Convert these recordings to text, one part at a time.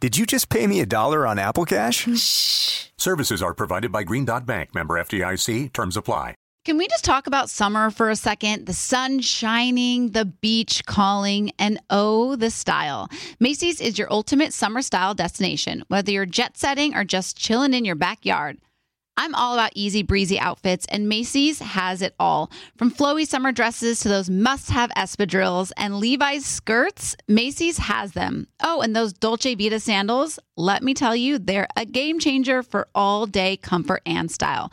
Did you just pay me a dollar on Apple Cash? Shh. Services are provided by Green Dot Bank, member FDIC. Terms apply. Can we just talk about summer for a second? The sun shining, the beach calling, and oh, the style. Macy's is your ultimate summer style destination, whether you're jet setting or just chilling in your backyard. I'm all about easy breezy outfits, and Macy's has it all. From flowy summer dresses to those must have espadrilles and Levi's skirts, Macy's has them. Oh, and those Dolce Vita sandals, let me tell you, they're a game changer for all day comfort and style.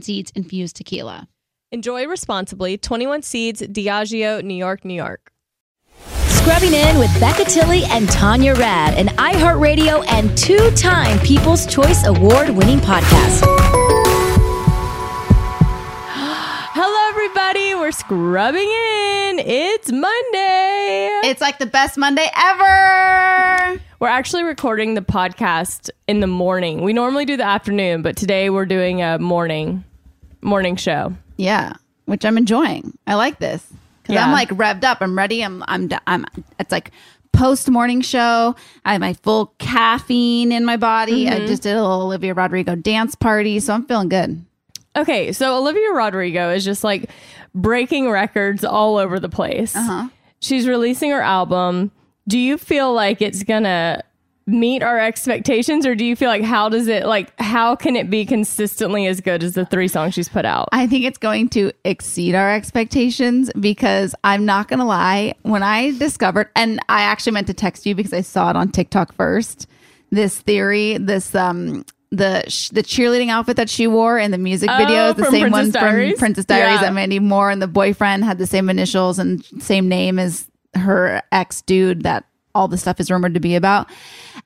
Seeds infused tequila. Enjoy responsibly. 21 Seeds, Diageo, New York, New York. Scrubbing in with Becca Tilley and Tanya Rad, an iHeartRadio and two time People's Choice Award winning podcast. Hello, everybody. We're scrubbing in. It's Monday. It's like the best Monday ever. We're actually recording the podcast in the morning. We normally do the afternoon, but today we're doing a morning morning show. Yeah, which I'm enjoying. I like this because I'm like revved up. I'm ready. I'm I'm I'm. It's like post morning show. I have my full caffeine in my body. I just did a little Olivia Rodrigo dance party, so I'm feeling good. Okay, so Olivia Rodrigo is just like breaking records all over the place. Uh-huh. She's releasing her album. Do you feel like it's gonna meet our expectations, or do you feel like how does it like how can it be consistently as good as the three songs she's put out? I think it's going to exceed our expectations because I'm not going to lie. When I discovered, and I actually meant to text you because I saw it on TikTok first, this theory, this, um, the sh- the cheerleading outfit that she wore in the music Oh, videos, the same Princess one Diaries? from Princess Diaries Yeah. that Mandy Moore and the boyfriend had the same initials and same name as her ex dude that all the stuff is rumored to be about.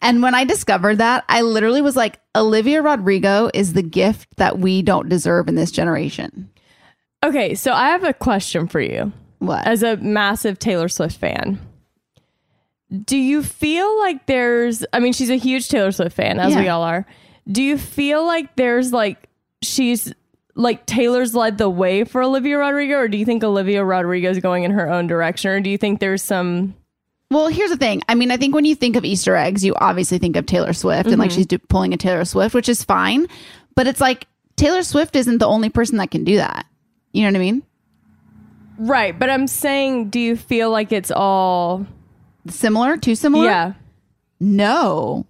And when I discovered that, I literally was like, Olivia Rodrigo is the gift that we don't deserve in this generation. Okay, so I have a question for you. What? As a massive Taylor Swift fan, do you feel like there's, I mean, she's a huge Taylor Swift fan, as we all are. Do you feel like there's like, she's like Taylor's led the way for Olivia Rodrigo, or do you think Olivia Rodrigo is going in her own direction, or do you think there's some, Well, here's the thing. I mean, I think when you think of Easter eggs, you obviously think of Taylor Swift and like mm-hmm. she's do- pulling a Taylor Swift, which is fine. But it's like Taylor Swift isn't the only person that can do that. You know what I mean? right? But I'm saying, do you feel like it's all, Similar, too similar? yeah. No.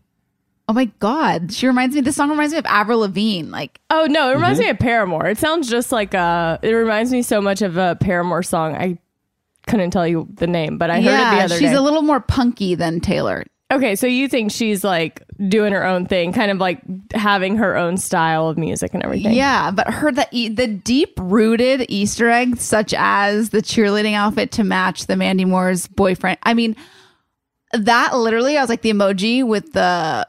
Oh my God. She reminds me, this song reminds me of Avril Lavigne. Like, Oh no, it reminds me of Paramore. It sounds just like uh it reminds me so much of a Paramore song. I couldn't tell you the name, but I heard it the yeah, other she's day. She's a little more punky than Taylor. Okay, so you think she's like doing her own thing, kind of like having her own style of music and everything. Yeah, but her the e- the deep rooted Easter eggs, such as the cheerleading outfit to match the Mandy Moore's boyfriend. I mean, that literally, I was like the emoji with the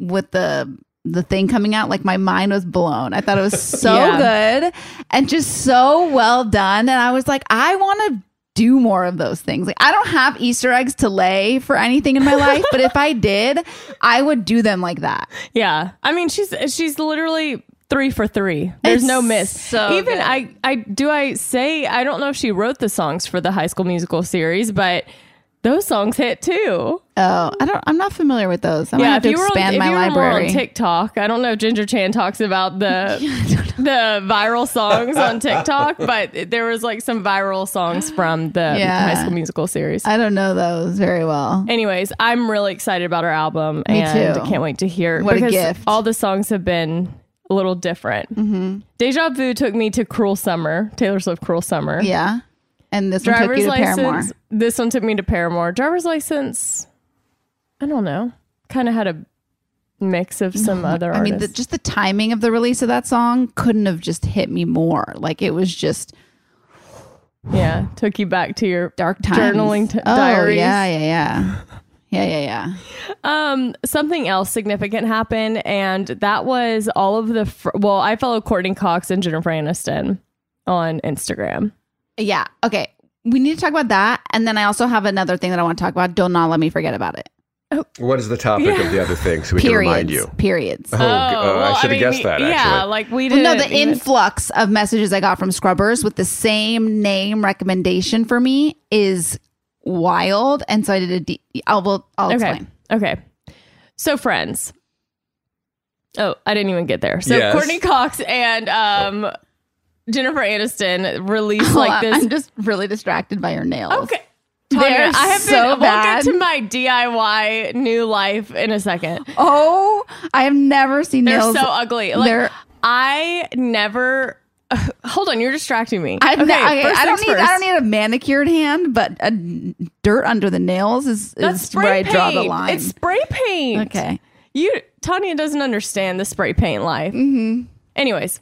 with the the thing coming out. Like my mind was blown. I thought it was so Yeah. good and just so well done. And I was like, I want to do more of those things. Like I don't have Easter eggs to lay for anything in my life, but if I did, I would do them like that. Yeah. I mean, she's she's literally three for three. There's It's no miss. so Even good. I I do I say I don't know if she wrote the songs for the High School Musical series, but those songs hit too. Oh, I don't. I'm not familiar with those. I might yeah, have if to you were on, expand if my you were library. on TikTok, I don't know if Ginger Chan talks about the the viral songs on TikTok, but there was like some viral songs from the Yeah. High School Musical series. I don't know those very well. Anyways, I'm really excited about her album, Me and too. can't wait to hear What a gift. all the songs have been a little different. Mm-hmm. Deja Vu took me to Cruel Summer, Taylor Swift Cruel Summer. Yeah, and this one took Driver's you to license. Paramore. This one took me to Paramore. Driver's license. I don't know. Kind of had a mix of some other I mean, the, just the timing of the release of that song couldn't have just hit me more. Like it was just yeah, took you back to your dark times. journaling t- oh, diaries. yeah, yeah, yeah, yeah, yeah, yeah. Um, something else significant happened, and that was all of the. Fr- well, I follow Courteney Cox and Jennifer Aniston on Instagram. Yeah. Okay. We need to talk about that, and then I also have another thing that I want to talk about. Do not let me forget about it. What is the topic of the other thing so we can remind you? Periods. Oh, g- uh, well, I should have mean, guessed that. Actually, Yeah, like we Well, didn't. no, the even- influx of messages I got from Scrubbers with the same name recommendation for me is wild. And so I did a deep, I'll, I'll okay. explain. Okay. So friends. Oh, I didn't even get there. So Yes. Courteney Cox and um Jennifer Aniston released Hold like this. I'm just really distracted by your nails. okay. Tanya, I have so been. We'll get to my DIY new life in a second. Oh, I have never seen They're nails. so ugly. Like they're- I never. hold on, you're distracting me. I've ne- okay, first I don't need. I don't need a manicured hand, but a dirt under the nails is, is where I draw the line. It's spray paint. okay. You Tanya doesn't understand the spray paint life. Mm-hmm. Anyways,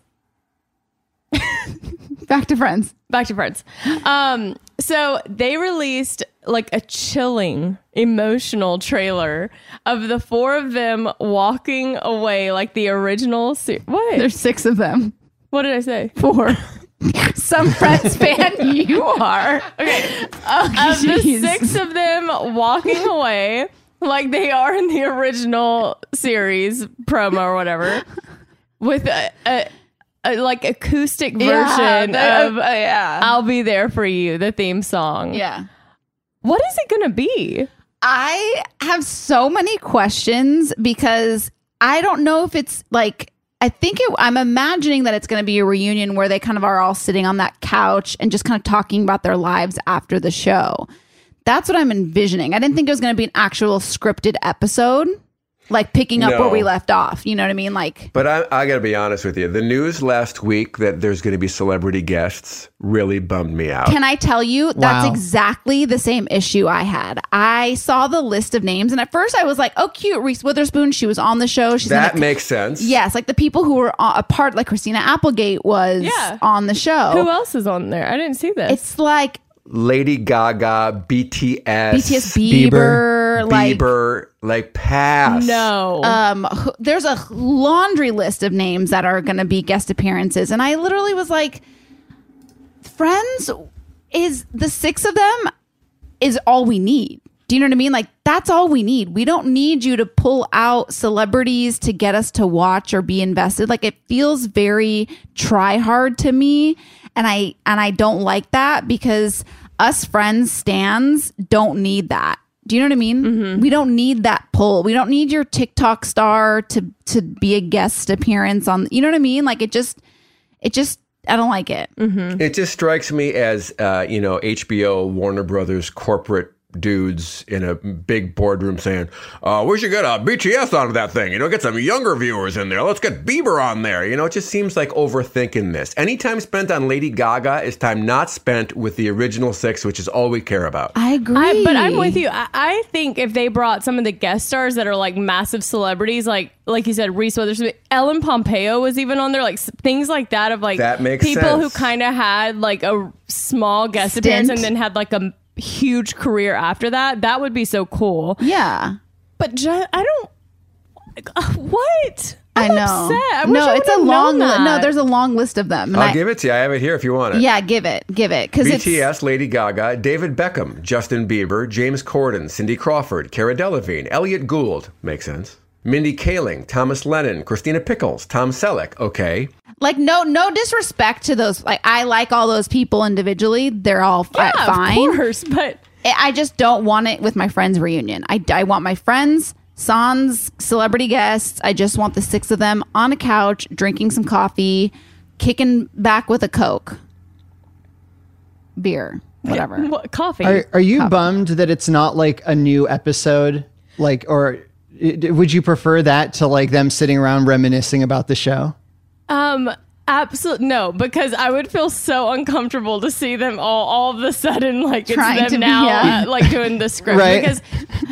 Back to friends. back to friends. Um, so they released like a chilling, emotional trailer of the four of them walking away, like the original. Se- what? There's six of them. what did I say? Four. Some Friends fan you are. Okay, Oh, of the six of them walking away like they are in the original series promo or whatever with a, a, a like acoustic version Yeah, of uh, yeah. I'll be there for you, the theme song. Yeah. What is it gonna be? I have so many questions because I don't know if it's like I think it, I'm imagining that it's going to be a reunion where they kind of are all sitting on that couch and just kind of talking about their lives after the show. That's what I'm envisioning. I didn't think it was going to be an actual scripted episode, like picking up No. where we left off. You know what I mean? Like, But I, I got to be honest with you. The news last week that there's going to be celebrity guests really bummed me out. Can I tell you that's Wow. exactly the same issue I had. I saw the list of names, and at first I was like, "Oh, cute, Reese Witherspoon. She was on the show. She's that gonna makes sense. Yes, like the people who were on, a part, like Christina Applegate was Yeah. on the show. Who else is on there? I didn't see this. It's like Lady Gaga, BTS, BTS Bieber, like Bieber, like pass. no. um, there's a laundry list of names that are going to be guest appearances, and I literally was like, "Friends is the six of them is all we need." Do you know what I mean? Like that's all we need. We don't need you to pull out celebrities to get us to watch or be invested. Like it feels very try hard to me, and I and I don't like that because us friends stands don't need that. Do you know what I mean? We don't need that pull. We don't need your TikTok star to to be a guest appearance on. You know what I mean? Like it just, it just, I don't like it. It just strikes me as, uh, you know, HBO, Warner Brothers corporate dudes in a big boardroom saying, uh, "We should get a BTS onto that thing. You know, get some younger viewers in there. Let's get Bieber on there." You know, it just seems like overthinking this. Any time spent on Lady Gaga is time not spent with the original six, which is all we care about. I agree. I, but I'm with you. I, I think if they brought some of the guest stars that are like massive celebrities, like like you said, Reese Witherspoon, Ellen Pompeo was even on there, like things like that of like That makes people sense. who kind of had like a small guest Stint. appearance and then had like a huge career after that. That would be so cool. Yeah. But ju- I don't. What? I I'm know. upset. I wish no, I it's a long. Li- no, there's a long list of them. I'll I- give it to you. I have it here if you want it. Yeah, give it, give it, because it's BTS, Lady Gaga, David Beckham, Justin Bieber, James Corden, Cindy Crawford, Cara Delevingne, Elliot Gould, makes sense. Mindy Kaling, Thomas Lennon, Christina Pickles, Tom Selleck, okay. like no, no disrespect to those. Like I like all those people individually. They're all fi- yeah, fine. of course, but I I just don't want it with my friends reunion. I, I want my friends, sans celebrity guests. I just want the six of them on a couch, drinking some coffee, kicking back with a Coke, beer, whatever. what coffee? Are, are you bummed that it's not like a new episode? Like, or i- would you prefer that to like them sitting around reminiscing about the show? Um, absolutely no, because I would feel so uncomfortable to see them all all of a sudden like Trying it's to them be- now yeah. uh, like doing the script Right. because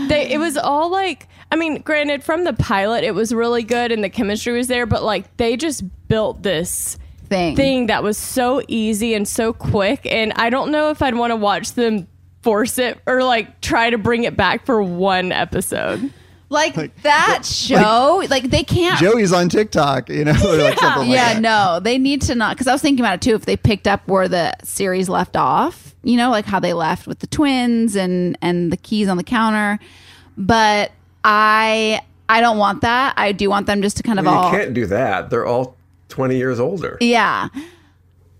they it was all like I mean, granted from the pilot it was really good and the chemistry was there, but like they just built this Thing. thing that was so easy and so quick and I don't know if I'd want to watch them force it or like try to bring it back for one episode. Like, that show, like, they can't. Joey's on TikTok, you know, or like something like yeah, that. no, they need to not. Because I was thinking about it too. If they picked up where the series left off, you know, like how they left with the twins and and the keys on the counter. But I I don't want that. I do want them just to kind of Well, all you can't do that. They're all 20 years older. yeah.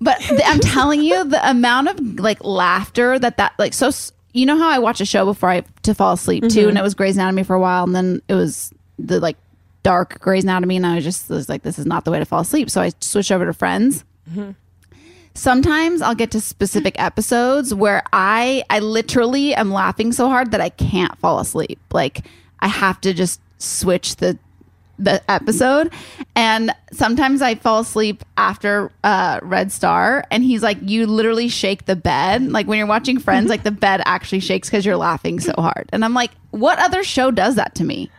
But th- I'm telling you, the amount of like laughter that that like so. You know how I watch a show before I to fall asleep Mm-hmm. too, and it was Grey's Anatomy for a while, and then it was the like dark Grey's Anatomy, and I was just was like, this is not the way to fall asleep. So I switched over to Friends. Sometimes I'll get to specific episodes where I I literally am laughing so hard that I can't fall asleep. Like I have to just switch the the episode and sometimes i fall asleep after uh red star and he's like you literally shake the bed like when you're watching friends like the bed actually shakes because you're laughing so hard and i'm like what other show does that to me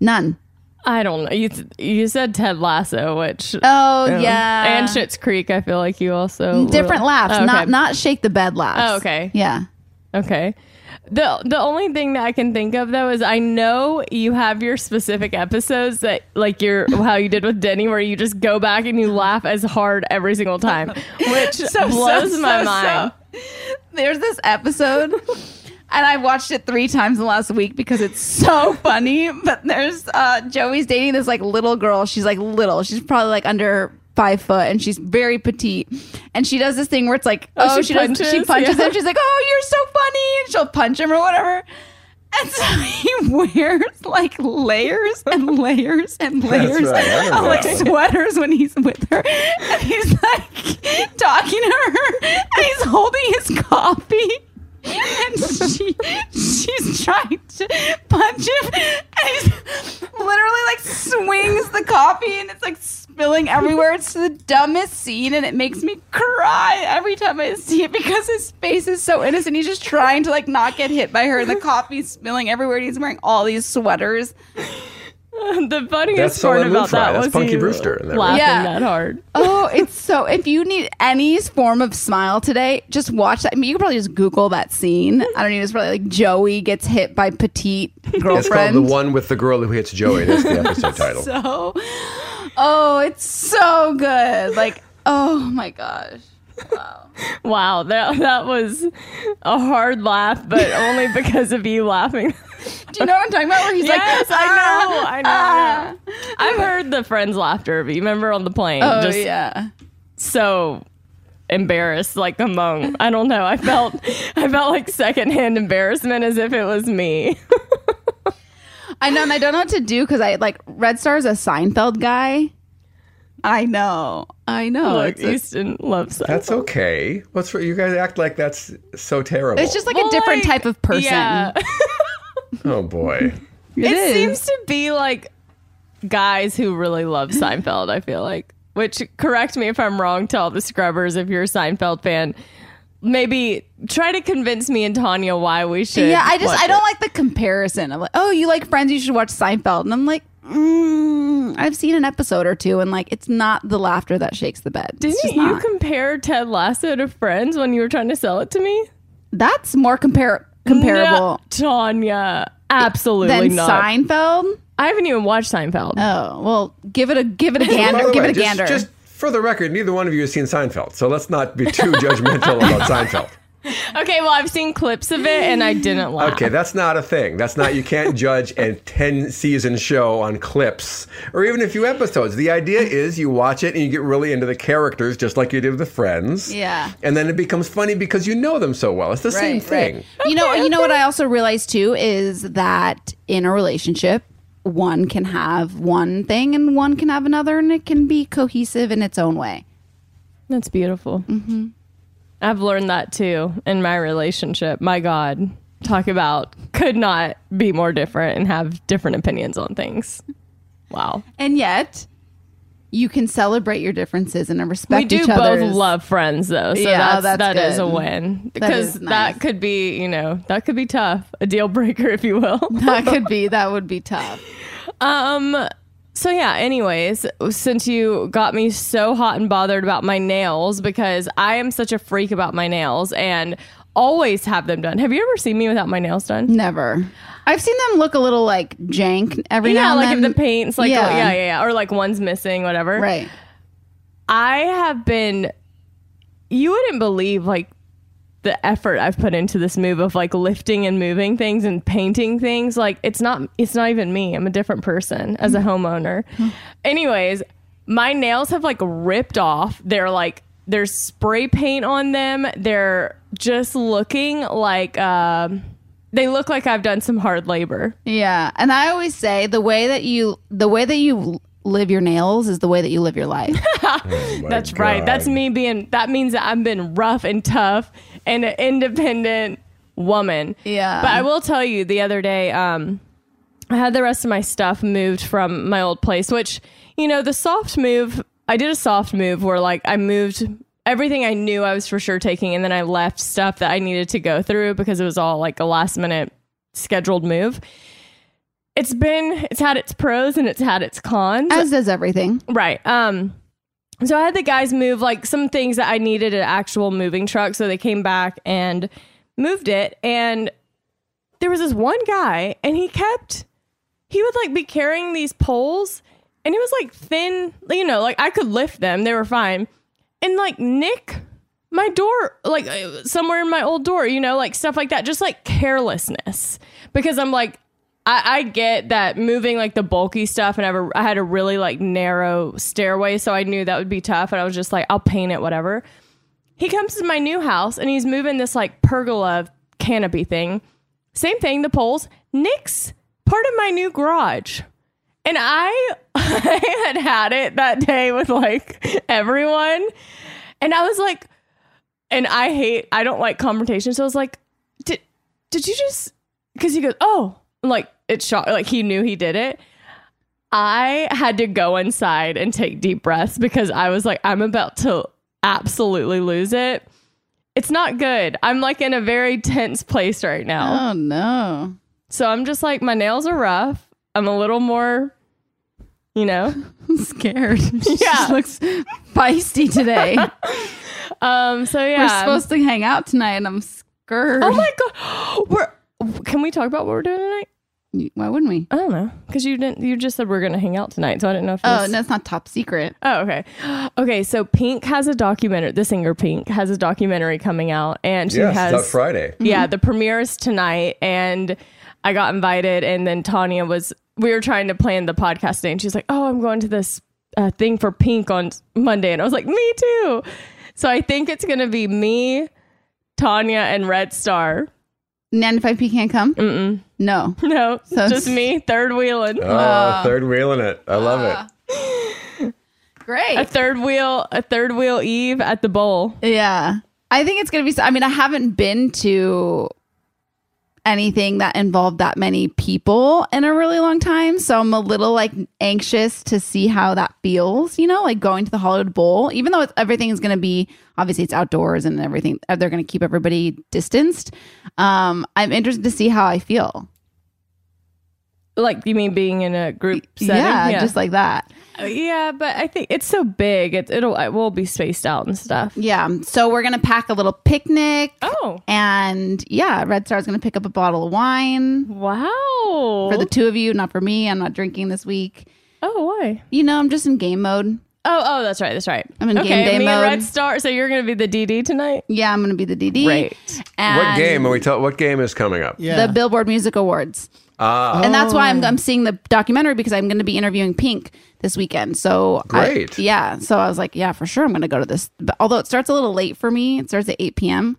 none I don't know. You you said Ted Lasso, which oh yeah and Schitt's Creek. I feel like you also different laughs Oh, okay. not not shake the bed laughs Oh, okay. yeah okay. The the only thing that I can think of though is I know you have your specific episodes that like your how you did with Denny where you just go back and you laugh as hard every single time, which blows my mind. there's this episode and I've watched it three times in the last week because it's so funny. But there's uh Joey's dating this like little girl. She's like little. She's probably like under five foot and she's very petite. And she does this thing where it's like, Oh, oh, she she, does, she punches? punches Yeah. him. She's like, oh, you're so funny. And she'll punch him or whatever. And so he wears like layers and layers and layers right, of like remember sweaters when he's with her. And he's like talking to her and he's holding his coffee. And she she's trying to punch him and he's literally like swings the coffee and it's like spilling everywhere. It's the dumbest scene and it makes me cry every time I see it because his face is so innocent. He's just trying to like not get hit by her the coffee's spilling everywhere and he's wearing all these sweaters. the funniest That's part about Moonfry. that That's was Punky Brewster in that laughing Yeah. that hard. Oh, it's so. If you need any form of smile today, just watch that. I mean, you could probably just Google that scene. I don't even know. It's probably like Joey gets hit by petite girlfriend. It's called The One with the Girl Who Hits Joey. That's the episode title. So, oh, it's so good. Like, oh my gosh. Wow, wow, that that was a hard laugh, but only because of you laughing. Do you know what I'm talking about? Where he's yes, like, I know, "Ah, I know, I know. I've heard the friends' laughter. But you remember on the plane? Oh just yeah. so embarrassed like among I don't know I felt I felt like secondhand embarrassment as if it was me I know, and I don't know what to do because I like Red Star's a Seinfeld guy. I know. I know. Look, It's, a- Easton loves that. That's okay. What's for you guys act like that's so terrible? it's just like a different type of person. Yeah. oh boy. It it is. seems to be like guys who really love Seinfeld, I feel like. Which correct me if I'm wrong to all the scrubbers if you're a Seinfeld fan. Maybe try to convince me and Tanya why we should. Yeah, I just watch I don't it. like the comparison. I'm like, oh, you like Friends? You should watch Seinfeld. And I'm like, mm, I've seen an episode or two, and like, it's not the laughter that shakes the bed. Didn't you not. compare Ted Lasso to Friends when you were trying to sell it to me? That's more compar- comparable No, Tanya. Absolutely than not. Seinfeld. I haven't even watched Seinfeld. Oh well, give it a give it a gander. give way, it a just, gander. just for the record, neither one of you has seen Seinfeld, so let's not be too judgmental about Seinfeld. Okay, well, I've seen clips of it and I didn't laugh. Okay, that's not a thing. That's not you can't judge a 10 season show on clips or even a few episodes. The idea is you watch it and you get really into the characters just like you did with the Friends. Yeah. And then it becomes funny because you know them so well. It's the same thing. You know, you know what I also realized too is that in a relationship, one can have one thing and one can have another, and it can be cohesive in its own way. That's beautiful. Mm-hmm. I've learned that too in my relationship. My God, talk about could not be more different and have different opinions on things. Wow. And yet, you can celebrate your differences and respect we do both love friends though, so Yeah, that's, that's that is a win because that, nice. could be you know that could be tough, a deal breaker if you will. That could be. That would be tough. Um. So yeah. Anyways, since you got me so hot and bothered about my nails, because I am such a freak about my nails and always have them done. Have you ever seen me without my nails done? Never. I've seen them look a little like jank every yeah, now and like then. if the paint's like Yeah. yeah. yeah, yeah, or like one's missing, whatever. Right. I have been. You wouldn't believe like the effort I've put into this move of like lifting and moving things and painting things. Like it's not it's not even me. I'm a different person as a homeowner. Anyways, my nails have like ripped off. They're like there's spray paint on them. They're just looking like um they look like I've done some hard labor. Yeah, and I always say the way that you the way that you live your nails is the way that you live your life. That's right. That's me being. That means that I've been rough and tough and an independent woman. Yeah. But I will tell you, the other day, um, I had the rest of my stuff moved from my old place, which you know, the soft move. I did a soft move where like I moved everything I knew I was for sure taking, and then I left stuff that I needed to go through because it was all like a last minute scheduled move. It's been, it's had its pros and it's had its cons. As does everything. Right. Um so I had the guys move like some things that I needed an actual moving truck. So they came back and moved it. And there was this one guy and he kept he would like be carrying these poles and it was like thin, you know, like I could lift them. They were fine. And like Nick my door like somewhere in my old door, you know, like stuff like that, just like carelessness. Because I'm like I, I get that moving like the bulky stuff, and ever I, I had a really like narrow stairway, so I knew that would be tough. And I was just like, I'll paint it, whatever. He comes to my new house and he's moving this like pergola canopy thing. Same thing, the poles. Nick's part of my new garage. And I, I had had it that day with like everyone. And I was like, and I hate, I don't like confrontation. So I was like, did, did you just, because he goes, oh, like it shot like he knew he did it. I had to go inside and take deep breaths because I was like, I'm about to absolutely lose it. It's not good. I'm like in a very tense place right now. Oh no. So I'm just like, my nails are rough. I'm a little more, you know, scared. She Yeah. looks feisty today. um. So yeah, We're supposed to hang out tonight and I'm scared. Oh my god, we're. Can we talk about what we're doing tonight? Why wouldn't we? I don't know because you didn't. You just said we're gonna hang out tonight, so I didn't know if. Oh, this- no, it's not top secret. Oh, okay. Okay, so Pink has a documentary. The singer Pink has a documentary coming out, and she Yes, has that Friday. Yeah, the premiere is tonight, and I got invited, and then Tanya was. We were trying to plan the podcast today, and she's like, "Oh, I'm going to this uh, thing for Pink on Monday," and I was like, "Me too." So I think it's gonna be me, Tanya, and Red Star. 95p can't come? Mm-mm. No. No, So just me, third wheeling. Oh, third wheeling it. I love it. great. A third wheel, a third wheel Eve at the bowl. Yeah. I think it's going to be, I mean, I haven't been to anything that involved that many people in a really long time. So I'm a little like anxious to see how that feels, you know, like going to the Hollywood Bowl, even though everything is going to be, obviously it's outdoors and everything, they're going to keep everybody distanced. Um, I'm interested to see how I feel. Like you mean being in a group setting? Yeah, just like that. Uh, yeah, but I think it's so big. It, it'll it will be spaced out and stuff. Yeah. So we're going to pack a little picnic. Oh, And yeah, Red Star's going to pick up a bottle of wine wow! for the two of you, not for me. I'm not drinking this week. oh, why? You know, I'm just in game mode. Oh, oh, that's right. That's right. I'm in okay, game day me mode. and Red Star. So you're going to be the DD tonight. Yeah, I'm going to be the DD. Great. And What game are we? Tell, what game is coming up? Yeah. The Billboard Music Awards. Ah, And that's why Oh. I'm, I'm seeing the documentary because I'm going to be interviewing Pink this weekend. So I- Great. yeah. So I was like, yeah, for sure, I'm going to go to this. But although it starts a little late for me, it starts at 8 p.m.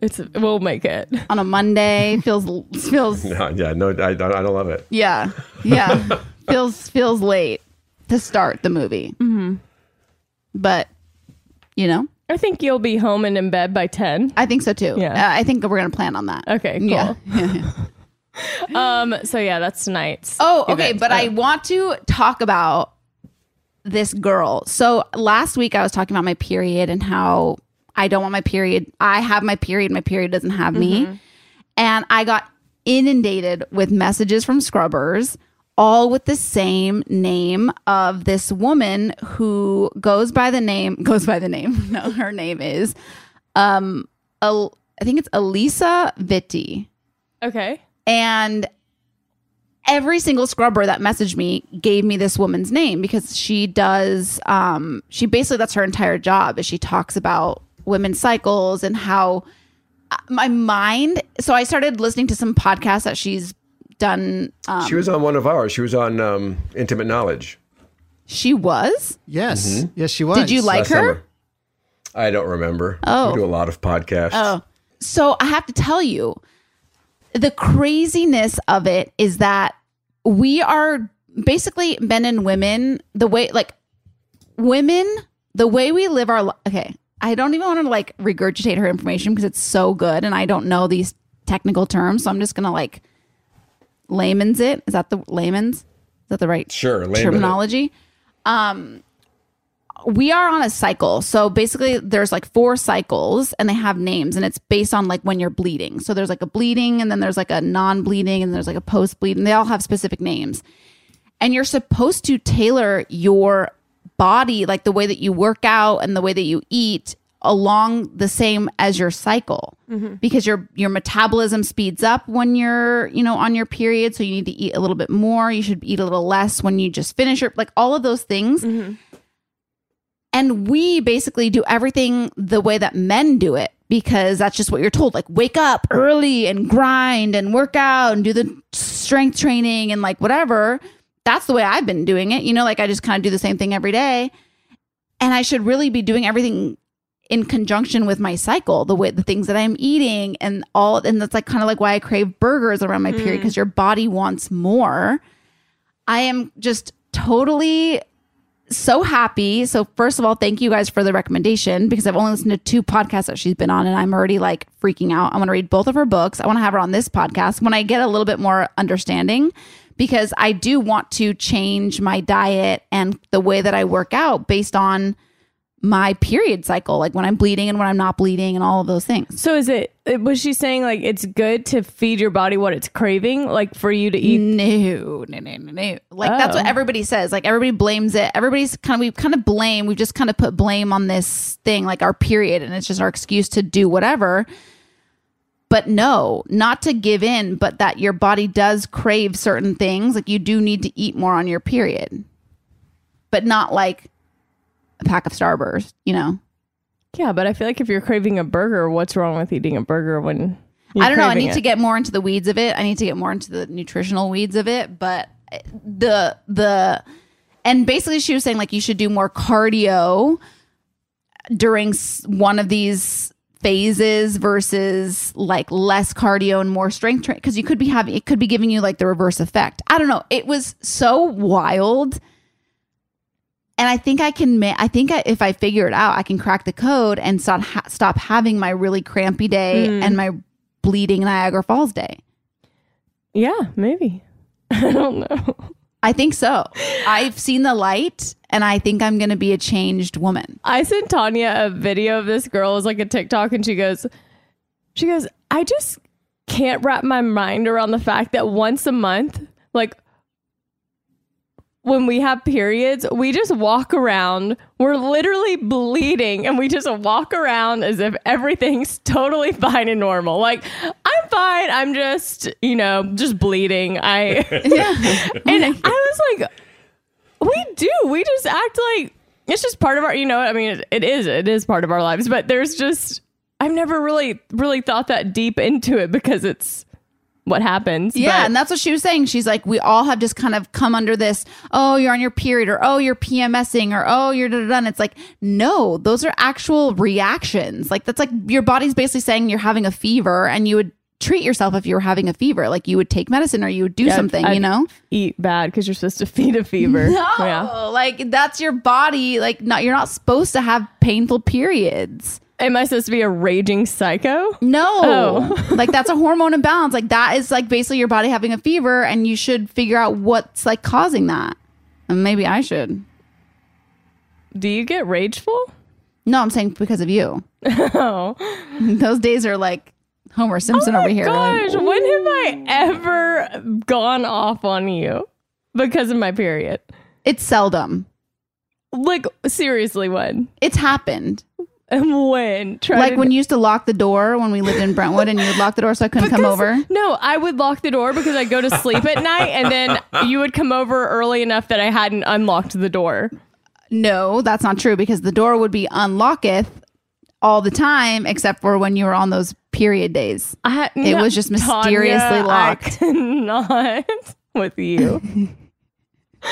It's we'll make it. on a Monday. feels feels no, yeah, no, I, don't- I don't love it. yeah yeah feels feels late to start the movie. Mm-hmm. But you know, I think you'll be home and in bed by ten. I think so too. Yeah. Uh, I think we're gonna plan on that. Okay, cool. Yeah. Um. So yeah, that's tonight's. Oh, okay. event. But I want to talk about this girl. So last week I was talking about my period and how I don't want my period. I have my period. My period doesn't have me. And I got inundated with messages from scrubbers, all with the same name of this woman who goes by the name, goes by the name. No, her name is, um, El- I think it's Elisa Vitti. Okay. And every single scrubber that messaged me gave me this woman's name because she does um she basically that's her entire job is she talks about women's cycles and how uh, my mind so I started listening to some podcasts that she's done um She was on one of ours. She was on um, Intimate Knowledge she was Yes. Yes, she was. did you like last her summer. I don't remember. Oh. we do a lot of podcasts. Oh. So I have to tell you, the craziness of it is that we are basically men and women, the way, like, women, the way we live our Okay. I don't even want to like regurgitate her information because it's so good and I don't know these technical terms. So I'm just going to like layman's it. Is that the layman's? Is that the right Sure, layman it. terminology? Um, we are on a cycle. So basically, there's like four cycles and they have names, and it's based on like when you're bleeding. So there's like a bleeding, and then there's like a non bleeding, and there's like a post bleeding. They all have specific names. And you're supposed to tailor your body, like the way that you work out and the way that you eat, along the same as your cycle mm-hmm. because your your metabolism speeds up when you're you know on your period so you need to eat a little bit more you should eat a little less when you just finish your like all of those things mm-hmm. And we basically do everything the way that men do it because that's just what you're told. Like, wake up early and grind and work out and do the strength training and like whatever. That's the way I've been doing it. You know, like I just kind of do the same thing every day. And I should really be doing everything in conjunction with my cycle, the way the things that I'm eating and all. And that's like kind of like why I crave burgers around my period mm. because your body wants more. I am just totally so happy. So first of all, thank you guys for the recommendation because I've only listened to two podcasts that she's been on and I'm already like freaking out. I want to read both of her books. I want to have her on this podcast when I get a little bit more understanding because I do want to change my diet and the way that I work out based on my period cycle, like when I'm bleeding and when I'm not bleeding and all of those things. So is it? Was she saying like it's good to feed your body what it's craving, like for you to eat? No, no, no, no, no. Like that's what Oh. everybody says. Like everybody blames it. Everybody's kind of we kind of blame. We've just kind of put blame on this thing, like our period, and it's just our excuse to do whatever. But no, not to give in, but that your body does crave certain things. Like you do need to eat more on your period, but not like a pack of Starburst. You know, Yeah, but I feel like if you're craving a burger, what's wrong with eating a burger when? You're I don't know. I need it? to get more into the weeds of it. I need to get more into the nutritional weeds of it. But eh, the the and basically she was saying like you should do more cardio during one of these phases versus like less cardio and more strength training because you could be having it could be giving you like the reverse effect. I don't know. It was so wild. And I think I can. Ma- I think I, if I figure it out, I can crack the code and stop ha- stop having my really crampy day Hmm. and my bleeding Niagara Falls day. Yeah, maybe. I don't know. I think so. I've seen the light, and I think I'm going to be a changed woman. I sent Tanya a video of this girl. It was like a TikTok, and she goes, she goes, I just can't wrap my mind around the fact that once a month, like when we have periods, we just walk around. We're literally bleeding, and we just walk around as if everything's totally fine and normal. Like I'm fine. I'm just, you know, just bleeding. I yeah. and I was like, we do. We just act like it's just part of our, you know, I mean, it, it is, it is part of our lives, but there's just, I've never really, really thought that deep into it because it's what happens. Yeah, but- and that's what she was saying. She's like, we all have just kind of come under this. Oh, you're on your period, or oh, you're PMSing, or oh, you're da da da. It's like, no, those are actual reactions. Like that's like your body's basically saying you're having a fever, and you would treat yourself if you were having a fever. Like you would take medicine or you would do Yeah, something. I'd you know. eat bad because you're supposed to feed a fever. No, Yeah. like that's your body. Like not, you're not supposed to have painful periods. Am I supposed to be a raging psycho? No, Oh. like that's a hormone imbalance. Like that is like basically your body having a fever, and you should figure out what's like causing that. And maybe I should. Do you get rageful? No, I'm saying because of you. Oh. Those days are like Homer Simpson oh over here. Gosh, Like, when have I ever gone off on you because of my period? it's seldom. Like seriously, when? It's happened. And when? Like when you used to lock the door when we lived in Brentwood, and you would lock the door so I couldn't come over. No, I would lock the door because I'd go to sleep at night and then you would come over early enough that I hadn't unlocked the door. No, that's not true because the door would be unlocketh all the time, except for when you were on those period days. I, It was just mysteriously Tanya, locked. I cannot with you.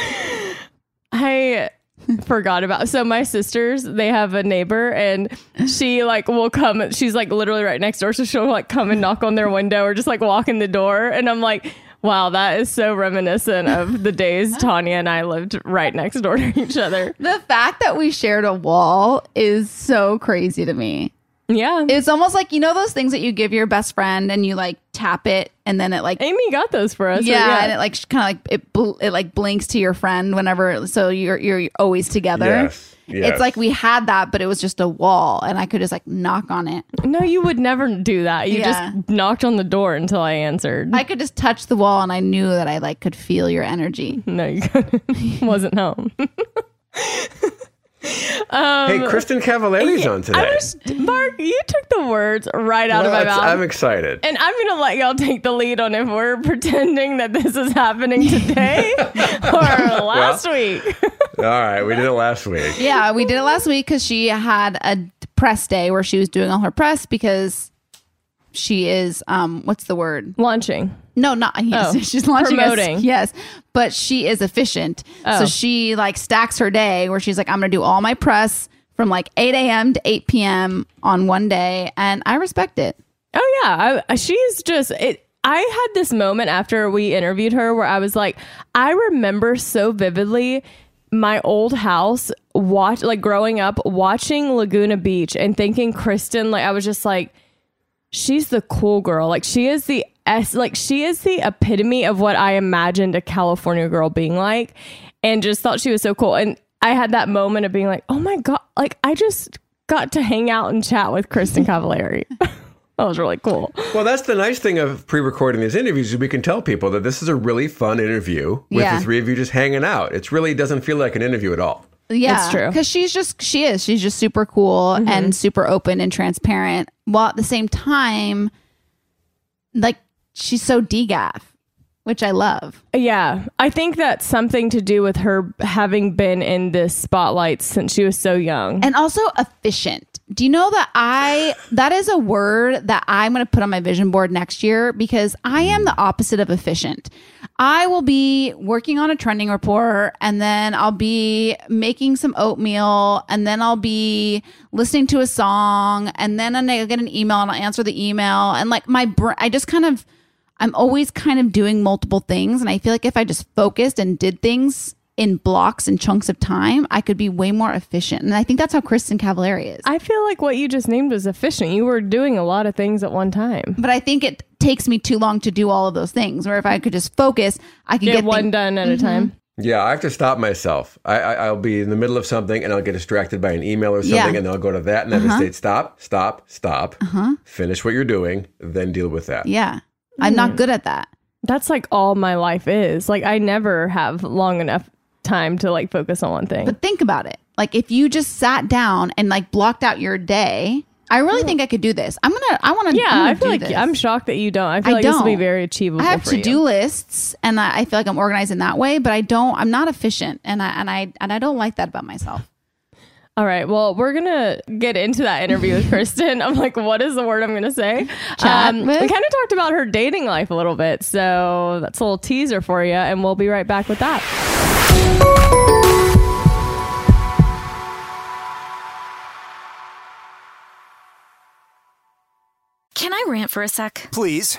I forgot about. So my sisters they have a neighbor and she like will come she's like literally right next door. So she'll like come and knock on their window or just like walk in the door. And i'm like wow that is so reminiscent of the days tanya and i lived right next door to each other. The fact that we shared a wall is so crazy to me. Yeah It's almost like you know those things that you give your best friend and you like tap it and then it like amy got those for us yeah, and it like kind of like it bl- it like blinks to your friend whenever so you're you're always together. Yes, yes. It's like we had that, but it was just a wall, and I could just like knock on it. no you would never do that you Yeah. just knocked on the door until i answered I could just touch the wall, and I knew that I like could feel your energy. No, you couldn't. wasn't home. hey, Kristin Cavallari's on today. Um, was Mark. You took the words right out Well, of my mouth. I'm excited. and I'm gonna let y'all take the lead on if we're pretending that this is happening today or last week. All right, we did it last week. Yeah, we did it last week because she had a press day where she was doing all her press because she is um what's the word? Launching. No, not yes. Oh, she's launching us- promoting. yes, but she is efficient. Oh. So she like stacks her day where she's like, I'm gonna do all my press from like 8 a.m. to 8 p.m. on one day, and I respect it. Oh yeah, I, she's just it. I had this moment after we interviewed her where I was like, I remember so vividly my old house watch like growing up watching Laguna Beach and thinking Kristin like I was just like she's the cool girl like she is the s like she is the epitome of what I imagined a California girl being like and just thought she was so cool and I had that moment of being like oh my god like I just got to hang out and chat with Kristin Cavallari that was really cool Well, that's the nice thing of pre-recording these interviews is we can tell people that this is a really fun interview with Yeah. the three of you just hanging out. It really doesn't feel like an interview at all. Yeah, It's true. Mm-hmm. Because she's just she is she's just super cool and super open and transparent, while at the same time, like she's so degaff, which I love. Yeah, I think that's something to do with her having been in this spotlight since she was so young. and also efficient. Do you know that I that is a word that I'm going to put on my vision board next year because I am the opposite of efficient. I will be working on a trending report and then I'll be making some oatmeal and then I'll be listening to a song and then I'll get an email and I'll answer the email and like my br- I just kind of I'm always kind of doing multiple things and I feel like if I just focused and did things in blocks and chunks of time, I could be way more efficient. And I think that's how Kristin Cavallari is. I feel like what you just named was efficient. You were doing a lot of things at one time. but I think it takes me too long to do all of those things. Where if I could just focus, I could Get, get, one thing- done at a time. Yeah, I have to stop myself. I, I, I'll be in the middle of something and I'll get distracted by an email or something, Yeah. Uh-huh. and then I'll go to that and then I state stop, stop, stop. Finish what you're doing, then deal with that. Yeah, I'm not hmm. good at that. That's like all my life is. Like I never have long enough time to like focus on one thing. But think about it. Like if you just sat down and like blocked out your day, I really hmm. think I could do this. I'm gonna. I want to. yeah, I feel like I'm shocked that you don't. I feel I like this will be very achievable. I have to do lists, and I, I feel like I'm organized in that way. But I don't. I'm not efficient, and I and I and I don't like that about myself. All right. Well, we're gonna get into that interview with Kristin. I'm like, what is the word I'm gonna say? Um, we kind of talked about her dating life a little bit, so that's a little teaser for you, and we'll be right back with that. Can I rant for a sec? Please.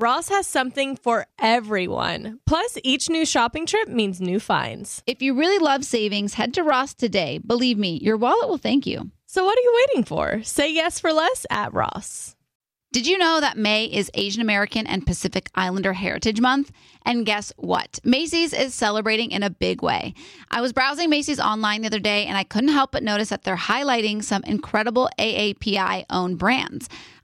Ross has something for everyone. Plus, each new shopping trip means new finds. If you really love savings, head to Ross today. Believe me, your wallet will thank you. So, what are you waiting for? Say yes for less at Ross. Did you know that May is Asian American and Pacific Islander Heritage Month? And guess what? Macy's is celebrating in a big way. I was browsing Macy's online the other day and I couldn't help but notice that they're highlighting some incredible AAPI owned brands.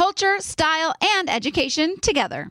culture, style, and education together.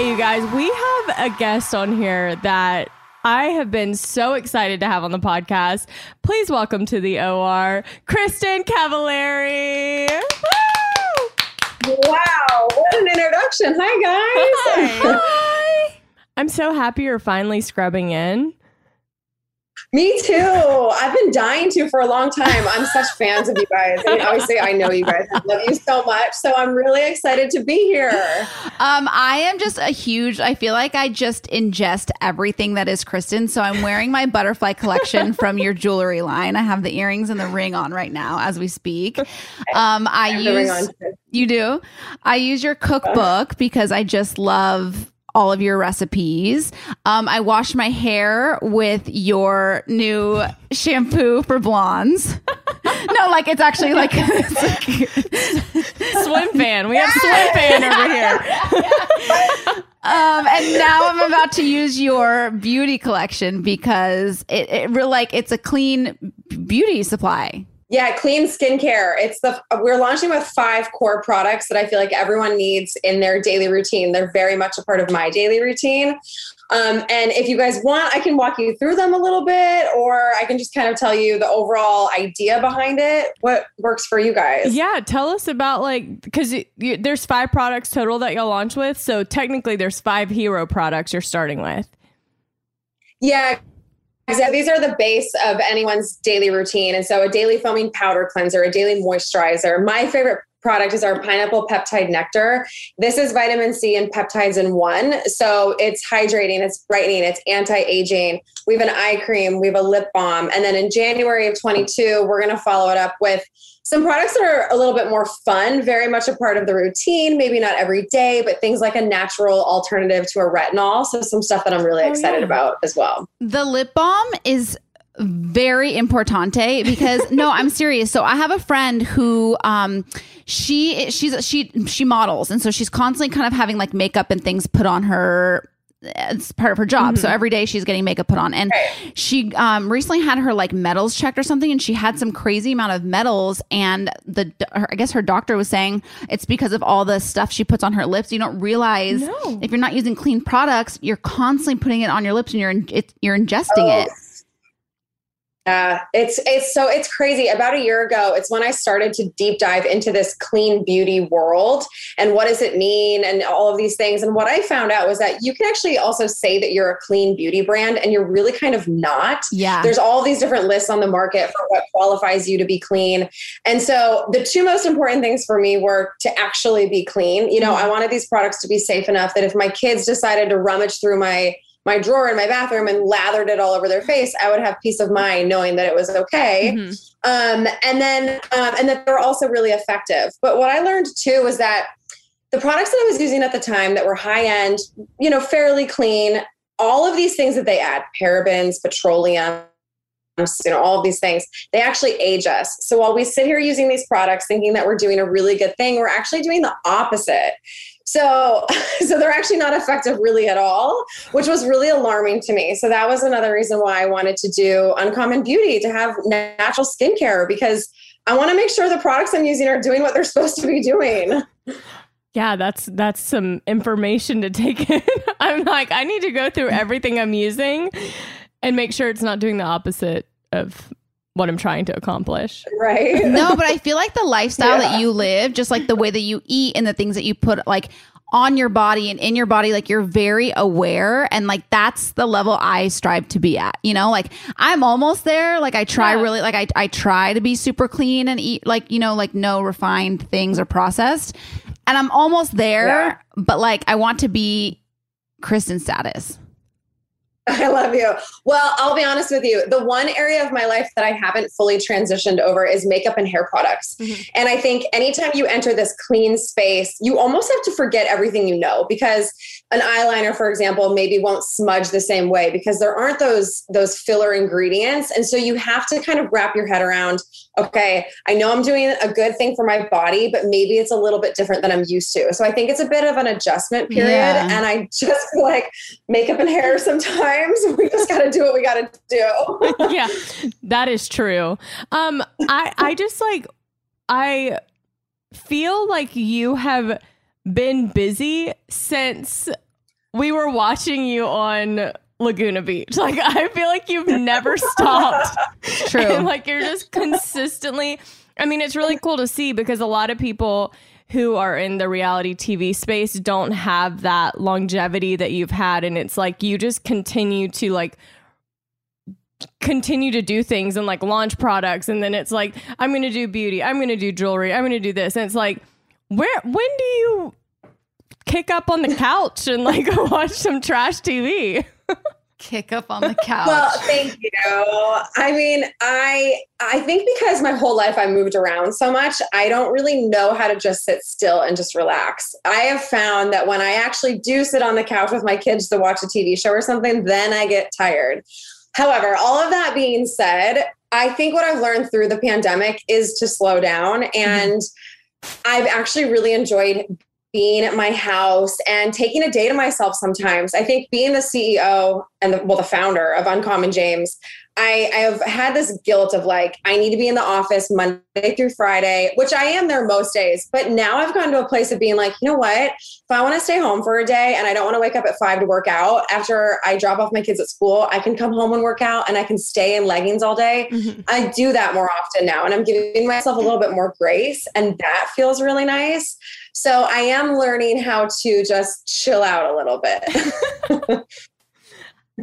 Okay, you guys, we have a guest on here that I have been so excited to have on the podcast. Please welcome to the OR, Kristin Cavallari. Woo! Wow, what an introduction. Hi, guys. Hi. I'm so happy you're finally scrubbing in. Me too. I've been dying to for a long time. I'm such fans of you guys. I mean, obviously, I know you guys. I love you so much. So I'm really excited to be here. Um, I am just a huge. I feel like I just ingest everything that is Kristin. So I'm wearing my butterfly collection from your jewelry line. I have the earrings and the ring on right now as we speak. Um, I, I use. You do. I use your cookbook because I just love all of your recipes. Um, I wash my hair with your new shampoo for blondes. no, like it's actually like, it's swim fan. We have swim fan over here. Um, and now I'm about to use your beauty collection because it, it like it's a clean beauty supply. Yeah, clean skincare. It's the we're launching with five core products that I feel like everyone needs in their daily routine. They're very much a part of my daily routine. Um, and if you guys want, I can walk you through them a little bit, or I can just kind of tell you the overall idea behind it. What works for you guys? Yeah, tell us about like because there's five products total that you'll launch with. So technically, there's five hero products you're starting with. Yeah, so these are the base of anyone's daily routine. And so a daily foaming powder cleanser, a daily moisturizer. My favorite product is our pineapple peptide nectar. This is vitamin C and peptides in one. So it's hydrating, it's brightening, it's anti-aging. We have an eye cream, we have a lip balm. And then in January of 22, we're going to follow it up with some products that are a little bit more fun, very much a part of the routine, maybe not every day, but things like a natural alternative to a retinol. So some stuff that I'm really oh, excited yeah. about as well. The lip balm is very importante because no i'm serious so i have a friend who um she she's she she models and so she's constantly kind of having like makeup and things put on her it's part of her job. Mm-hmm. So every day she's getting makeup put on. And right. she um, recently had her like metals checked or something, and she had some crazy amount of metals. And the her, I guess her doctor was saying it's because of all the stuff she puts on her lips. You don't realize no. if you're not using clean products, you're constantly putting it on your lips and you're in, it, you're ingesting oh. it. Yeah, it's it's so it's crazy. About a year ago, it's when I started to deep dive into this clean beauty world and what does it mean and all of these things. And what I found out was that you can actually also say that you're a clean beauty brand and you're really kind of not. Yeah. There's all these different lists on the market for what qualifies you to be clean. And so the two most important things for me were to actually be clean. You know, mm-hmm. I wanted these products to be safe enough that if my kids decided to rummage through my my drawer in my bathroom and lathered it all over their face, I would have peace of mind knowing that it was okay. Mm-hmm. Um, and then, um, and that they're also really effective. But what I learned too was that the products that I was using at the time that were high end, you know, fairly clean, all of these things that they add, parabens, petroleum, you know, all of these things, they actually age us. So while we sit here using these products thinking that we're doing a really good thing, we're actually doing the opposite. So, so they're actually not effective really at all, which was really alarming to me. So that was another reason why I wanted to do Uncommon Beauty to have natural skincare because I want to make sure the products I'm using are doing what they're supposed to be doing. Yeah, that's that's some information to take in. I'm like, I need to go through everything I'm using and make sure it's not doing the opposite of what I'm trying to accomplish. Right. no, but I feel like the lifestyle yeah. that you live, just like the way that you eat and the things that you put like on your body and in your body, like you're very aware. And like that's the level I strive to be at. You know, like I'm almost there. Like I try yeah. really, like I, I try to be super clean and eat like, you know, like no refined things or processed. And I'm almost there, yeah. but like I want to be Kristin status. I love you. Well, I'll be honest with you. The one area of my life that I haven't fully transitioned over is makeup and hair products. Mm-hmm. And I think anytime you enter this clean space, you almost have to forget everything you know because an eyeliner, for example, maybe won't smudge the same way because there aren't those those filler ingredients. And so you have to kind of wrap your head around, okay, I know I'm doing a good thing for my body, but maybe it's a little bit different than I'm used to. So I think it's a bit of an adjustment period. Yeah. And I just like makeup and hair sometimes. We just gotta do what we gotta do. yeah, that is true. Um, I I just like I feel like you have been busy since we were watching you on Laguna Beach. Like I feel like you've never stopped. True. And, like you're just consistently I mean it's really cool to see because a lot of people who are in the reality TV space don't have that longevity that you've had and it's like you just continue to like continue to do things and like launch products and then it's like I'm going to do beauty, I'm going to do jewelry, I'm going to do this and it's like where when do you kick up on the couch and like watch some trash TV? kick up on the couch. Well, thank you. I mean, I I think because my whole life I moved around so much, I don't really know how to just sit still and just relax. I have found that when I actually do sit on the couch with my kids to watch a TV show or something, then I get tired. However, all of that being said, I think what I've learned through the pandemic is to slow down and mm-hmm. I've actually really enjoyed being at my house and taking a day to myself sometimes. I think being the CEO and the, well, the founder of Uncommon James, I, I have had this guilt of like, I need to be in the office Monday through Friday, which I am there most days. But now I've gotten to a place of being like, you know what? If I want to stay home for a day and I don't want to wake up at five to work out after I drop off my kids at school, I can come home and work out and I can stay in leggings all day. Mm-hmm. I do that more often now and I'm giving myself a little bit more grace. And that feels really nice. So I am learning how to just chill out a little bit.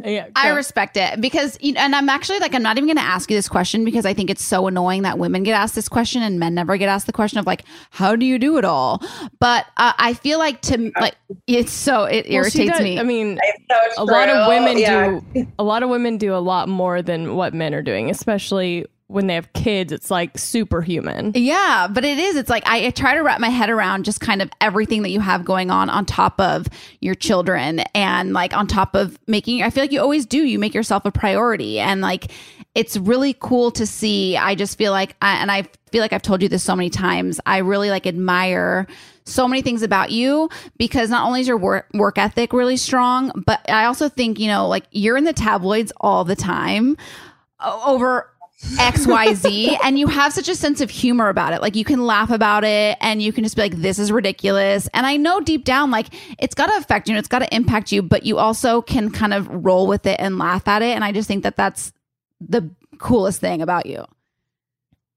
Yeah, I respect it because, and I'm actually like, I'm not even going to ask you this question because I think it's so annoying that women get asked this question and men never get asked the question of like, how do you do it all? But uh, I feel like to like, it's so it well, irritates does, me. I mean, so a lot of women yeah. do a lot of women do a lot more than what men are doing, especially when they have kids, it's like superhuman. Yeah, but it is. It's like I, I, try to wrap my head around just kind of everything that you have going on on top of your children and like on top of making, I feel like you always do. You make yourself a priority. And like it's really cool to see. I just feel like, and I feel like I've told you this so many times, I really like admire so many things about you because not only is your work, work ethic really strong, but I also think, you know, like you're in the tabloids all the time over XYZ and you have such a sense of humor about it. Like you can laugh about it and you can just be like, this is ridiculous. And I know deep down, like it's got to affect you, it's got to impact you, but you also can kind of roll with it and laugh at it. And I just think that that's the coolest thing about you.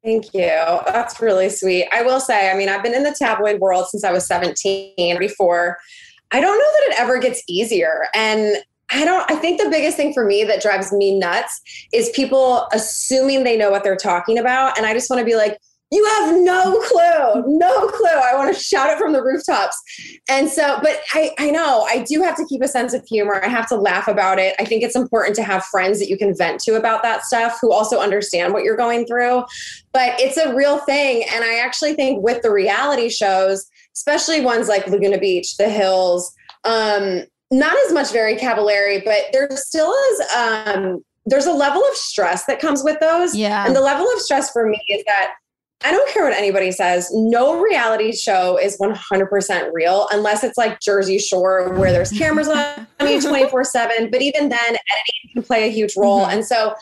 Thank you. That's really sweet. I will say, I mean, I've been in the tabloid world since I was 17 before. I don't know that it ever gets easier. And I don't, I think the biggest thing for me that drives me nuts is people assuming they know what they're talking about. And I just want to be like, you have no clue, no clue. I want to shout it from the rooftops. And so, but I, I know I do have to keep a sense of humor. I have to laugh about it. I think it's important to have friends that you can vent to about that stuff who also understand what you're going through. But it's a real thing. And I actually think with the reality shows, especially ones like Laguna Beach, The Hills, um, not as much very cavallari, but there still is um, there's a level of stress that comes with those. Yeah. And the level of stress for me is that I don't care what anybody says. No reality show is 100% real unless it's like Jersey Shore where there's cameras on you 24 7. But even then, editing can play a huge role. Mm-hmm. And so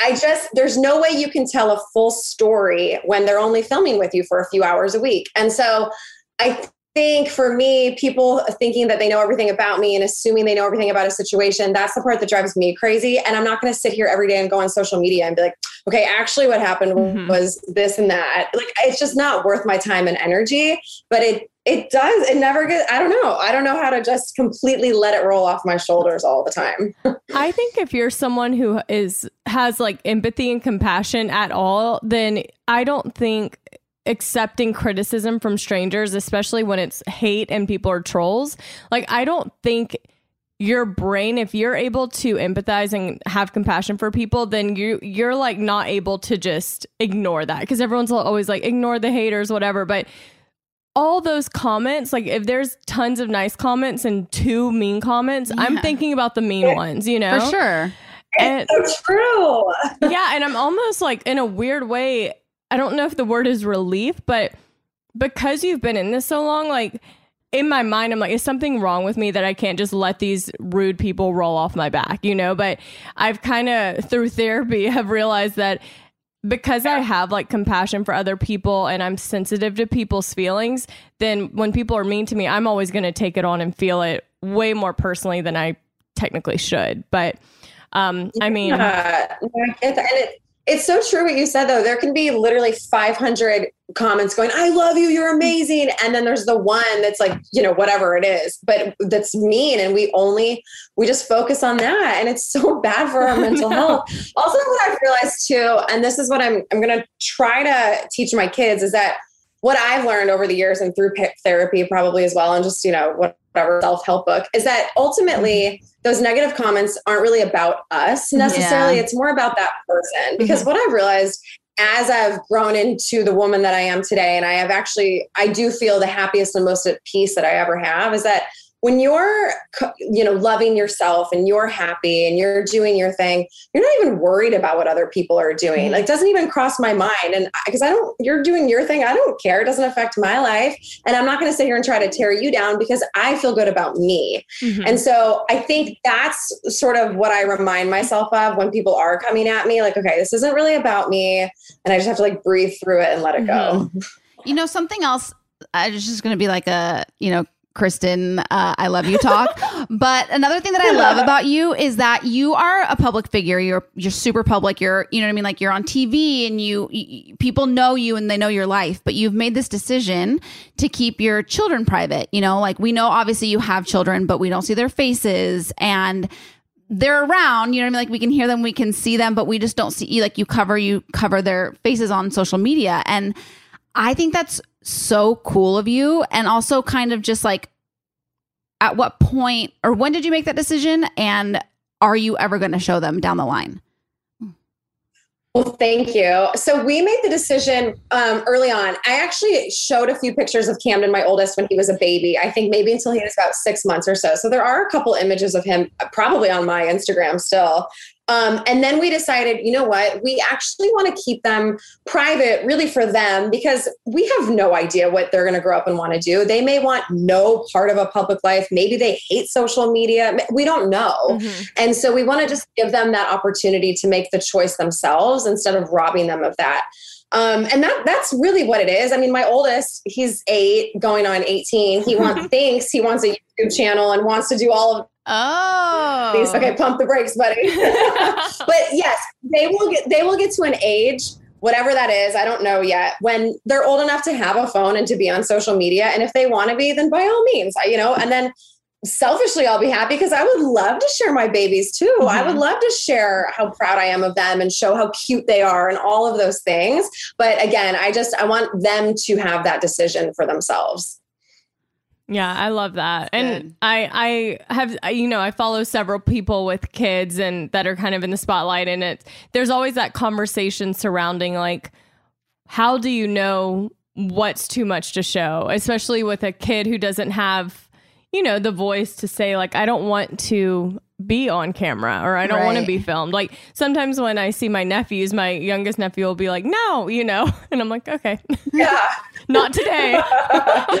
I just, there's no way you can tell a full story when they're only filming with you for a few hours a week. And so I think for me, people thinking that they know everything about me and assuming they know everything about a situation, that's the part that drives me crazy. And I'm not going to sit here every day and go on social media and be like, okay, actually, what happened mm-hmm. was this and that. Like, it's just not worth my time and energy. But it, it does. It never gets, I don't know. I don't know how to just completely let it roll off my shoulders all the time. I think if you're someone who is, has like empathy and compassion at all, then I don't think accepting criticism from strangers, especially when it's hate and people are trolls. Like, I don't think your brain if you're able to empathize and have compassion for people then you you're like not able to just ignore that because everyone's always like ignore the haters whatever but all those comments like if there's tons of nice comments and two mean comments i'm thinking about the mean ones you know For sure. and So true. yeah, and I'm almost like in a weird way, I don't know if the word is relief, but because you've been in this so long, like in my mind, I'm like, is something wrong with me that I can't just let these rude people roll off my back, you know? But I've kind of through therapy have realized that because I have like compassion for other people and I'm sensitive to people's feelings, then when people are mean to me, I'm always going to take it on and feel it way more personally than I technically should. But um, I mean, Yeah. No, I. And it, it's so true what you said, though. There can be literally 500 comments going, I love you, you're amazing. And then there's the one that's like, you know, whatever it is, but that's mean. And we only, we just focus on that. And it's so bad for our mental health. Also, what I've realized too, and this is what I'm, I'm going to try to teach my kids is that what I've learned over the years and through therapy probably as well, and just, you know, whatever self help book, is that ultimately those negative comments aren't really about us necessarily. Yeah. It's more about that person. Mm-hmm. Because what I've realized as I've grown into the woman that I am today, and I have actually, I do feel the happiest and most at peace that I ever have is that when you're, you know, loving yourself and you're happy and you're doing your thing, you're not even worried about what other people are doing. Mm-hmm. Like, doesn't even cross my mind. And because I don't, you're doing your thing, I don't care. It doesn't affect my life. And I'm not going to sit here and try to tear you down because I feel good about me. Mm-hmm. And so I think that's sort of what I remind myself of when people are coming at me like, okay, this isn't really about me. And I just have to like breathe through it and let it go. Mm-hmm. You know, something else, I just going to be like a, you know, Kristin, uh, I love you talk. but another thing that I love about you is that you are a public figure. You're you're super public. You're you know what I mean. Like you're on TV and you, you people know you and they know your life. But you've made this decision to keep your children private. You know, like we know obviously you have children, but we don't see their faces and they're around, you know what I mean? Like we can hear them, we can see them, but we just don't see like you cover you cover their faces on social media. And I think that's so cool of you. And also kind of just like at what point or when did you make that decision? And are you ever going to show them down the line? Well, thank you. So we made the decision um, early on. I actually showed a few pictures of Camden, my oldest, when he was a baby. I think maybe until he was about six months or so. So there are a couple images of him uh, probably on my Instagram still. Um, and then we decided, you know what? We actually want to keep them private, really for them, because we have no idea what they're going to grow up and want to do. They may want no part of a public life. Maybe they hate social media. We don't know. And so we want to just give them that opportunity to make the choice themselves instead of robbing them of that. Um, and that that's really what it is. I mean, my oldest, he's eight, going on 18. He wants thinks he wants a YouTube channel and wants to do all of Oh, these. Okay, pump the brakes, buddy. but yes, they will get they will get to an age, whatever that is, I don't know yet, when they're old enough to have a phone and to be on social media. And if they want to be, then by all means, I, you know, and then selfishly I'll be happy because I would love to share my babies too. I would mm-hmm. love to share how proud I am of them and show how cute they are and all of those things. But again, I just I want them to have that decision for themselves. Yeah, I love that. And good. I I have you know, I follow several people with kids and that are kind of in the spotlight and it there's always that conversation surrounding like how do you know what's too much to show, especially with a kid who doesn't have you know, the voice to say like I don't want to be on camera or I don't want to be filmed. Like sometimes when I see my nephews, my youngest nephew will be like, "No," you know. And I'm like, "Okay. Yeah. Not today."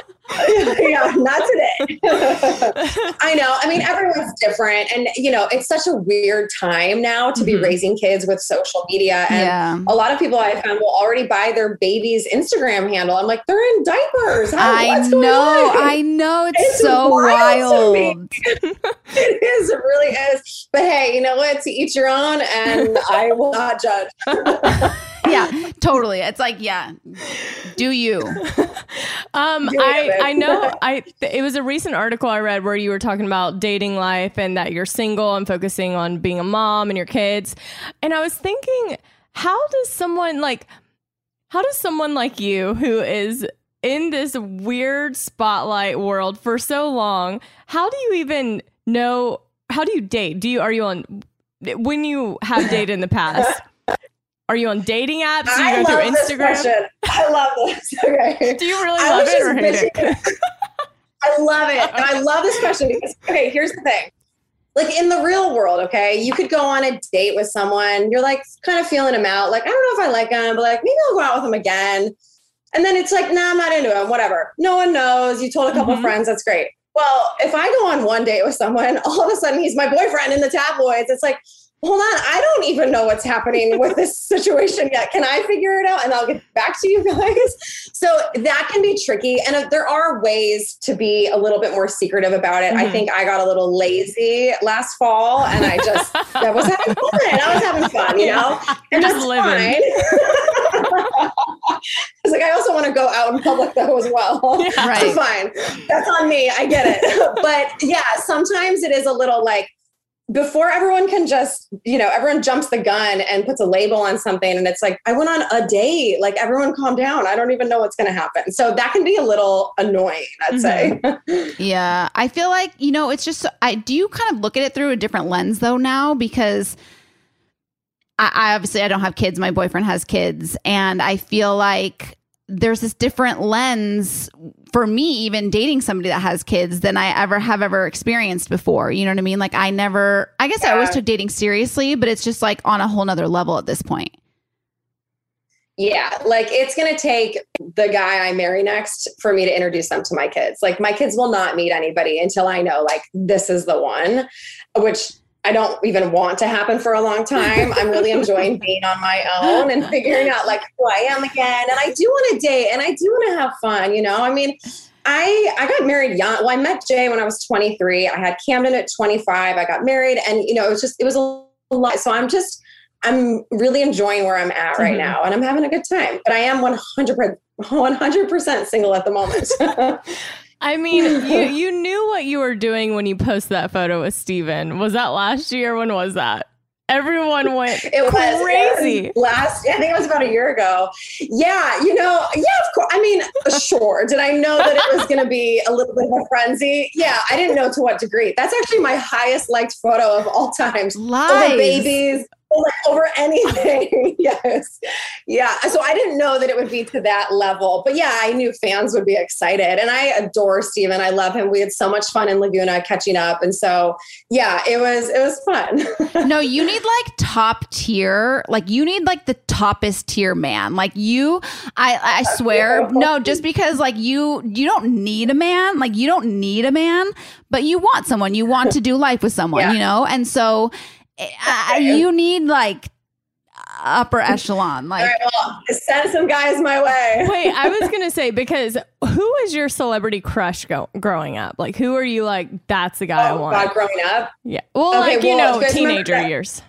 yeah, not today. I know. I mean, everyone's different. And, you know, it's such a weird time now to be mm-hmm. raising kids with social media. And Yeah. a lot of people I found will already buy their baby's Instagram handle. I'm like, they're in diapers. How, I know? I know. It's, It's so wild wild. it is. It really is. But hey, you know what? To each your own, and I will not judge. Yeah, totally. It's like, yeah, do you? Um, Do I. I know I it was a recent article I read where you were talking about dating life and that you're single and focusing on being a mom and your kids. And I was thinking, how does someone like how does someone like you who is in this weird spotlight world for so long, how do you even know how do you date? Do you are you on when you have dated in the past? Are you on dating apps? Do you I go love through this Instagram? question. I love this. Okay. Do you really I love it or hate it? I love it. And I love this question because, okay, here's the thing. Like in the real world, okay, you could go on a date with someone, you're like kind of feeling him out. Like, I don't know if I like him, but like maybe I'll go out with him again. And then it's like, nah, I'm not into him, whatever. No one knows. You told a couple Mhm. friends, that's great. Well, if I go on one date with someone, all of a sudden he's my boyfriend in the tabloids. It's like, hold on, I don't even know what's happening with this situation yet. Can I figure it out? And I'll get back to you guys. So that can be tricky. And uh, there are ways to be a little bit more secretive about it. I Mhm. think I got a little lazy last fall and I just, I was having fun. I was having fun, you know? And Just that's living. fine. It's like I also want to go out in public though as well. Right. So fine. That's on me. I get it. but yeah, sometimes it is a little like before everyone can just, you know, everyone jumps the gun and puts a label on something and it's like, I went on a date. Like everyone calm down. I don't even know what's gonna happen. So that can be a little annoying, I'd mm-hmm. say. Yeah, I feel like you know it's just. I do you kind of look at it through a different lens though now because I, I obviously I don't have kids. My boyfriend has kids, and I feel like there's this different lens for me even dating somebody that has kids than I ever have ever experienced before. You know what I mean? Like I never. I guess I always took dating seriously, but it's just like on a whole nother level at this point. Yeah, like it's going to take the guy I marry next for me to introduce them to my kids. Like my kids will not meet anybody until I know like this is the one, which I don't even want to happen for a long time. I'm really enjoying being on my own and figuring out like who I am again. And I do want to date and I do want to have fun, you know? I mean, I I got married young. Well, I met Jay when I was 23. I had Camden at 25. I got married and you know, it was just it was a lot. So I'm just I'm really enjoying where I'm at right Mhm. now and I'm having a good time. But I am 100 100% single at the moment. I mean, you you knew what you were doing when you posted that photo with Steven. Was that last year? When was that? Everyone went It was crazy. it was last. I think it was about a year ago. Yeah, you know, yeah, of course. I mean, sure. Did I know that it was going to be a little bit of a frenzy? Yeah, I didn't know to what degree. That's actually my highest liked photo of all times. Lies. Over babies, over, over anything. yes, yeah. So I didn't know that it would be to that level, but yeah, I knew fans would be excited, and I adore Steven. I love him. We had so much fun in Laguna catching up, and so yeah, it was it was fun. no, you need like top tier. Like you need like the toppest tier man. Like you, I I swear, no, just because like you you don't need a man. Like you don't need a man, but you want someone. You want to do life with someone. Yeah. You know, and so you need like upper echelon. Like right, well, send some guys my way. Wait, I was gonna say because who was your celebrity crush go- growing up? Like, who are you like? That's the guy I Oh, want. God, growing up. Yeah. Well, Okay, like you well, know, you guys remember teenager that- years.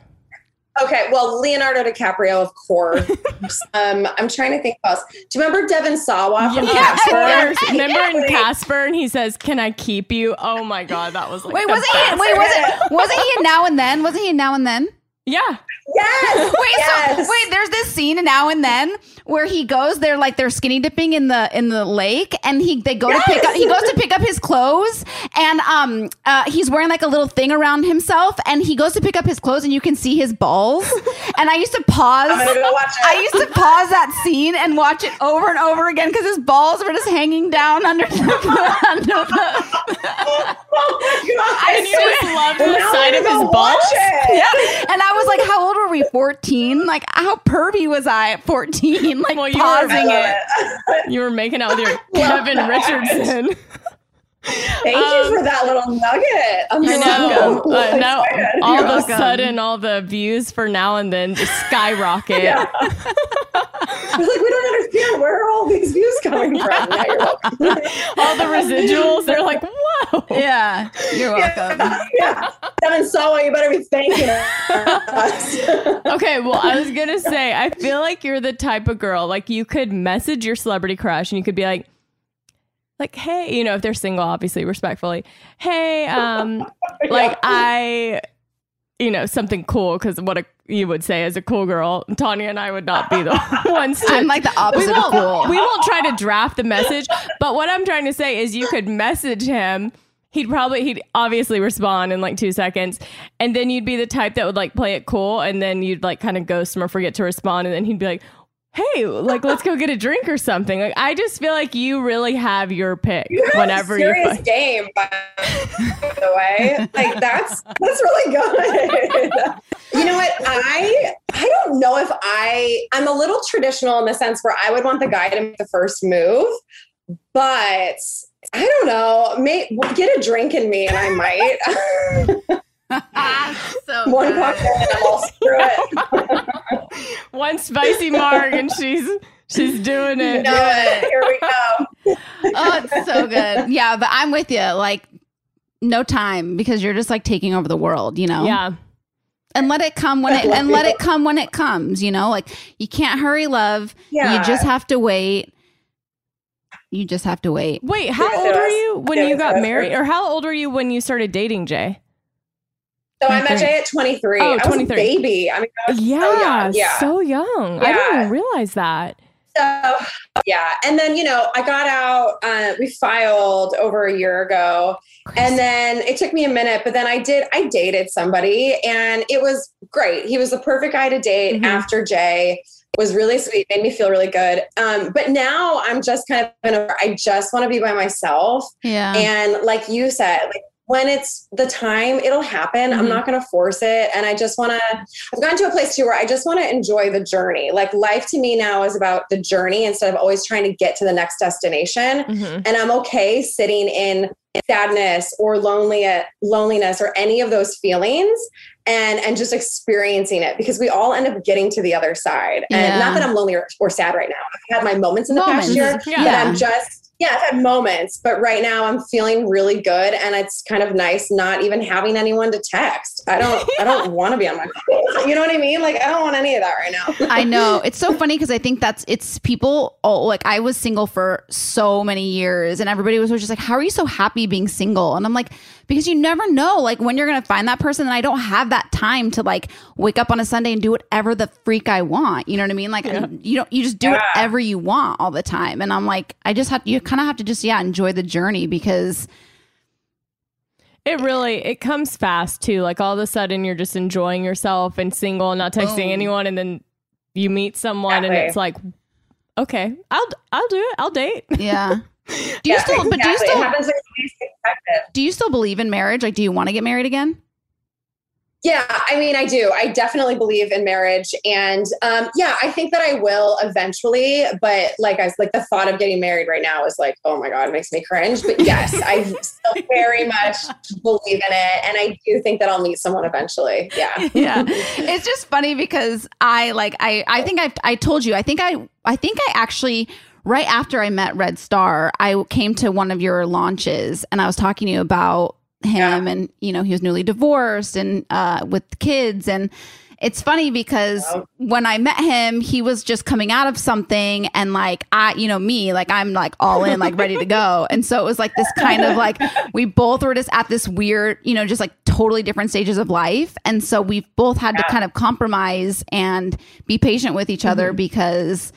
Okay, well, Leonardo DiCaprio, of course. um, I'm trying to think who else. Do you remember Devon Sawa from Yes, Casper? yes. Remember in Wait. Casper, and he says, "Can I keep you?" Oh my god, that was like wait, the wasn't he? Wait, was it? Wasn't he in Now and Then? Wasn't he in Now and Then? Yeah. Yes. Wait, yes. so wait, there's this scene now and then where he goes, they're like they're skinny dipping in the in the lake, and he they go to pick up he goes to pick up his clothes, and um uh he's wearing like a little thing around himself, and he goes to pick up his clothes, and you can see his balls. and I used to pause. I'm gonna go watch it. I used to pause that scene and watch it over and over again because his balls were just hanging down under the, under the oh my God. And you just love the Now sight of his balls. yeah. And I was like, how old were we? 14? Like, how pervy was I at 14? Like, Well, you were- pausing I it. it. You were making out with your Kevin that. Richardson. Thank Um, you for that little nugget. I'm I so know. Uh, now, all You're of a sudden, all the views for now and then just skyrocket. Yeah. We're like, we don't understand where are all these views coming from. Yeah. All the residuals, they're like, whoa. Yeah. You're welcome. yeah. Devon Sawa, you better be thanking us. Okay, well, I was gonna say, I feel like you're the type of girl like you could message your celebrity crush and you could be like, like, hey, you know, if they're single, obviously, respectfully, hey, um, like I, you know, something cool because what a, you would say as a cool girl, Tanya and I would not be the ones to. I'm like the opposite of won't, cool. we won't try to draft the message, but what I'm trying to say is you could message him. he'd probably he'd obviously respond in like two seconds, and then you'd be the type that would like play it cool, and then you'd like kind of ghost him or forget to respond, and then he'd be like. Hey, like let's go get a drink or something. Like I just feel like you really have your pick You whenever serious fu- game, by the way. Like that's that's really good. you know what? I I don't know if I I'm a little traditional in the sense where I would want the guy to make the first move, but I don't know. May get a drink in me, and I might. so One cocktail, and screw it. One spicy marg, and she's she's doing it. No, here we go. oh, it's so good. Yeah, but I'm with you. Like, no time because you're just like taking over the world, you know? Yeah. And let it come when it and let it come when it comes, you know? Like you can't hurry love. Yeah. You just have to wait. You just have to wait. Wait, how old were you when you got married, or how old were you when you started dating Jay? So I met Jay at 23. Oh, I was a 23. baby. I mean, I Yeah, so young. Yeah. so young. I didn't even realize that. So yeah, and then you know I got out. Uh, we filed over a year ago, and then it took me a minute, but then I did. I dated somebody, and it was great. He was the perfect guy to date Mhm. after Jay. Was really sweet, made me feel really good. Um, but now I'm just kind of in a. I just want to be by myself, Yeah. and like you said, like when it's the time, it'll happen. I'm Mhm. not going to force it. And I just want to, I've gotten to a place too where I just want to enjoy the journey. Like life to me now is about the journey instead of always trying to get to the next destination. Mhm. And I'm okay sitting in sadness or lonely loneliness or any of those feelings and and just experiencing it because we all end up getting to the other side. And Yeah. not that I'm lonely or, or sad right now. I've had my moments in the Moments. past year, Yeah. but I'm just yeah, I've had moments, but right now I'm feeling really good and it's kind of nice not even having anyone to text. I don't I don't want to be on my phone. You know what I mean? Like I don't want any of that right now. I know. It's so funny because I think that's it's people oh like I was single for so many years and everybody was just like, How are you so happy being single? And I'm like, because you never know like when you're gonna find that person and I don't have that time to like wake up on a Sunday and do whatever the freak I want. You know what I mean? Like you don't you just do Yeah. whatever you want all the time. And I'm like, I just have you kind of have to just yeah, enjoy the journey because It really it comes fast too. Like all of a sudden you're just enjoying yourself and single and not texting Boom. anyone, and then you meet someone and Exactly. it's like, okay, I'll I'll do it. I'll date. yeah. Do you Yeah, still but do you still like the least expected. do you still believe in marriage? Like do you want to get married again? Yeah, I mean, I do. I definitely believe in marriage, and um, yeah, I think that I will eventually. But like, I like the thought of getting married right now is like, oh my god, it makes me cringe. But yes, I still very much believe in it, and I do think that I'll meet someone eventually. Yeah, yeah it's just funny because i like i i think i i told you i think i i think i actually right after i met red star i came to one of your launches and i was talking to you about him and you know he was newly divorced and uh with kids and it's funny because Wow. when I met him, he was just coming out of something and like I, you know, me, like I'm like all in, like ready to go. And so it was like this kind of like we both were just at this weird, you know, just like totally different stages of life. And so we've both had to kind of compromise and be patient with each other because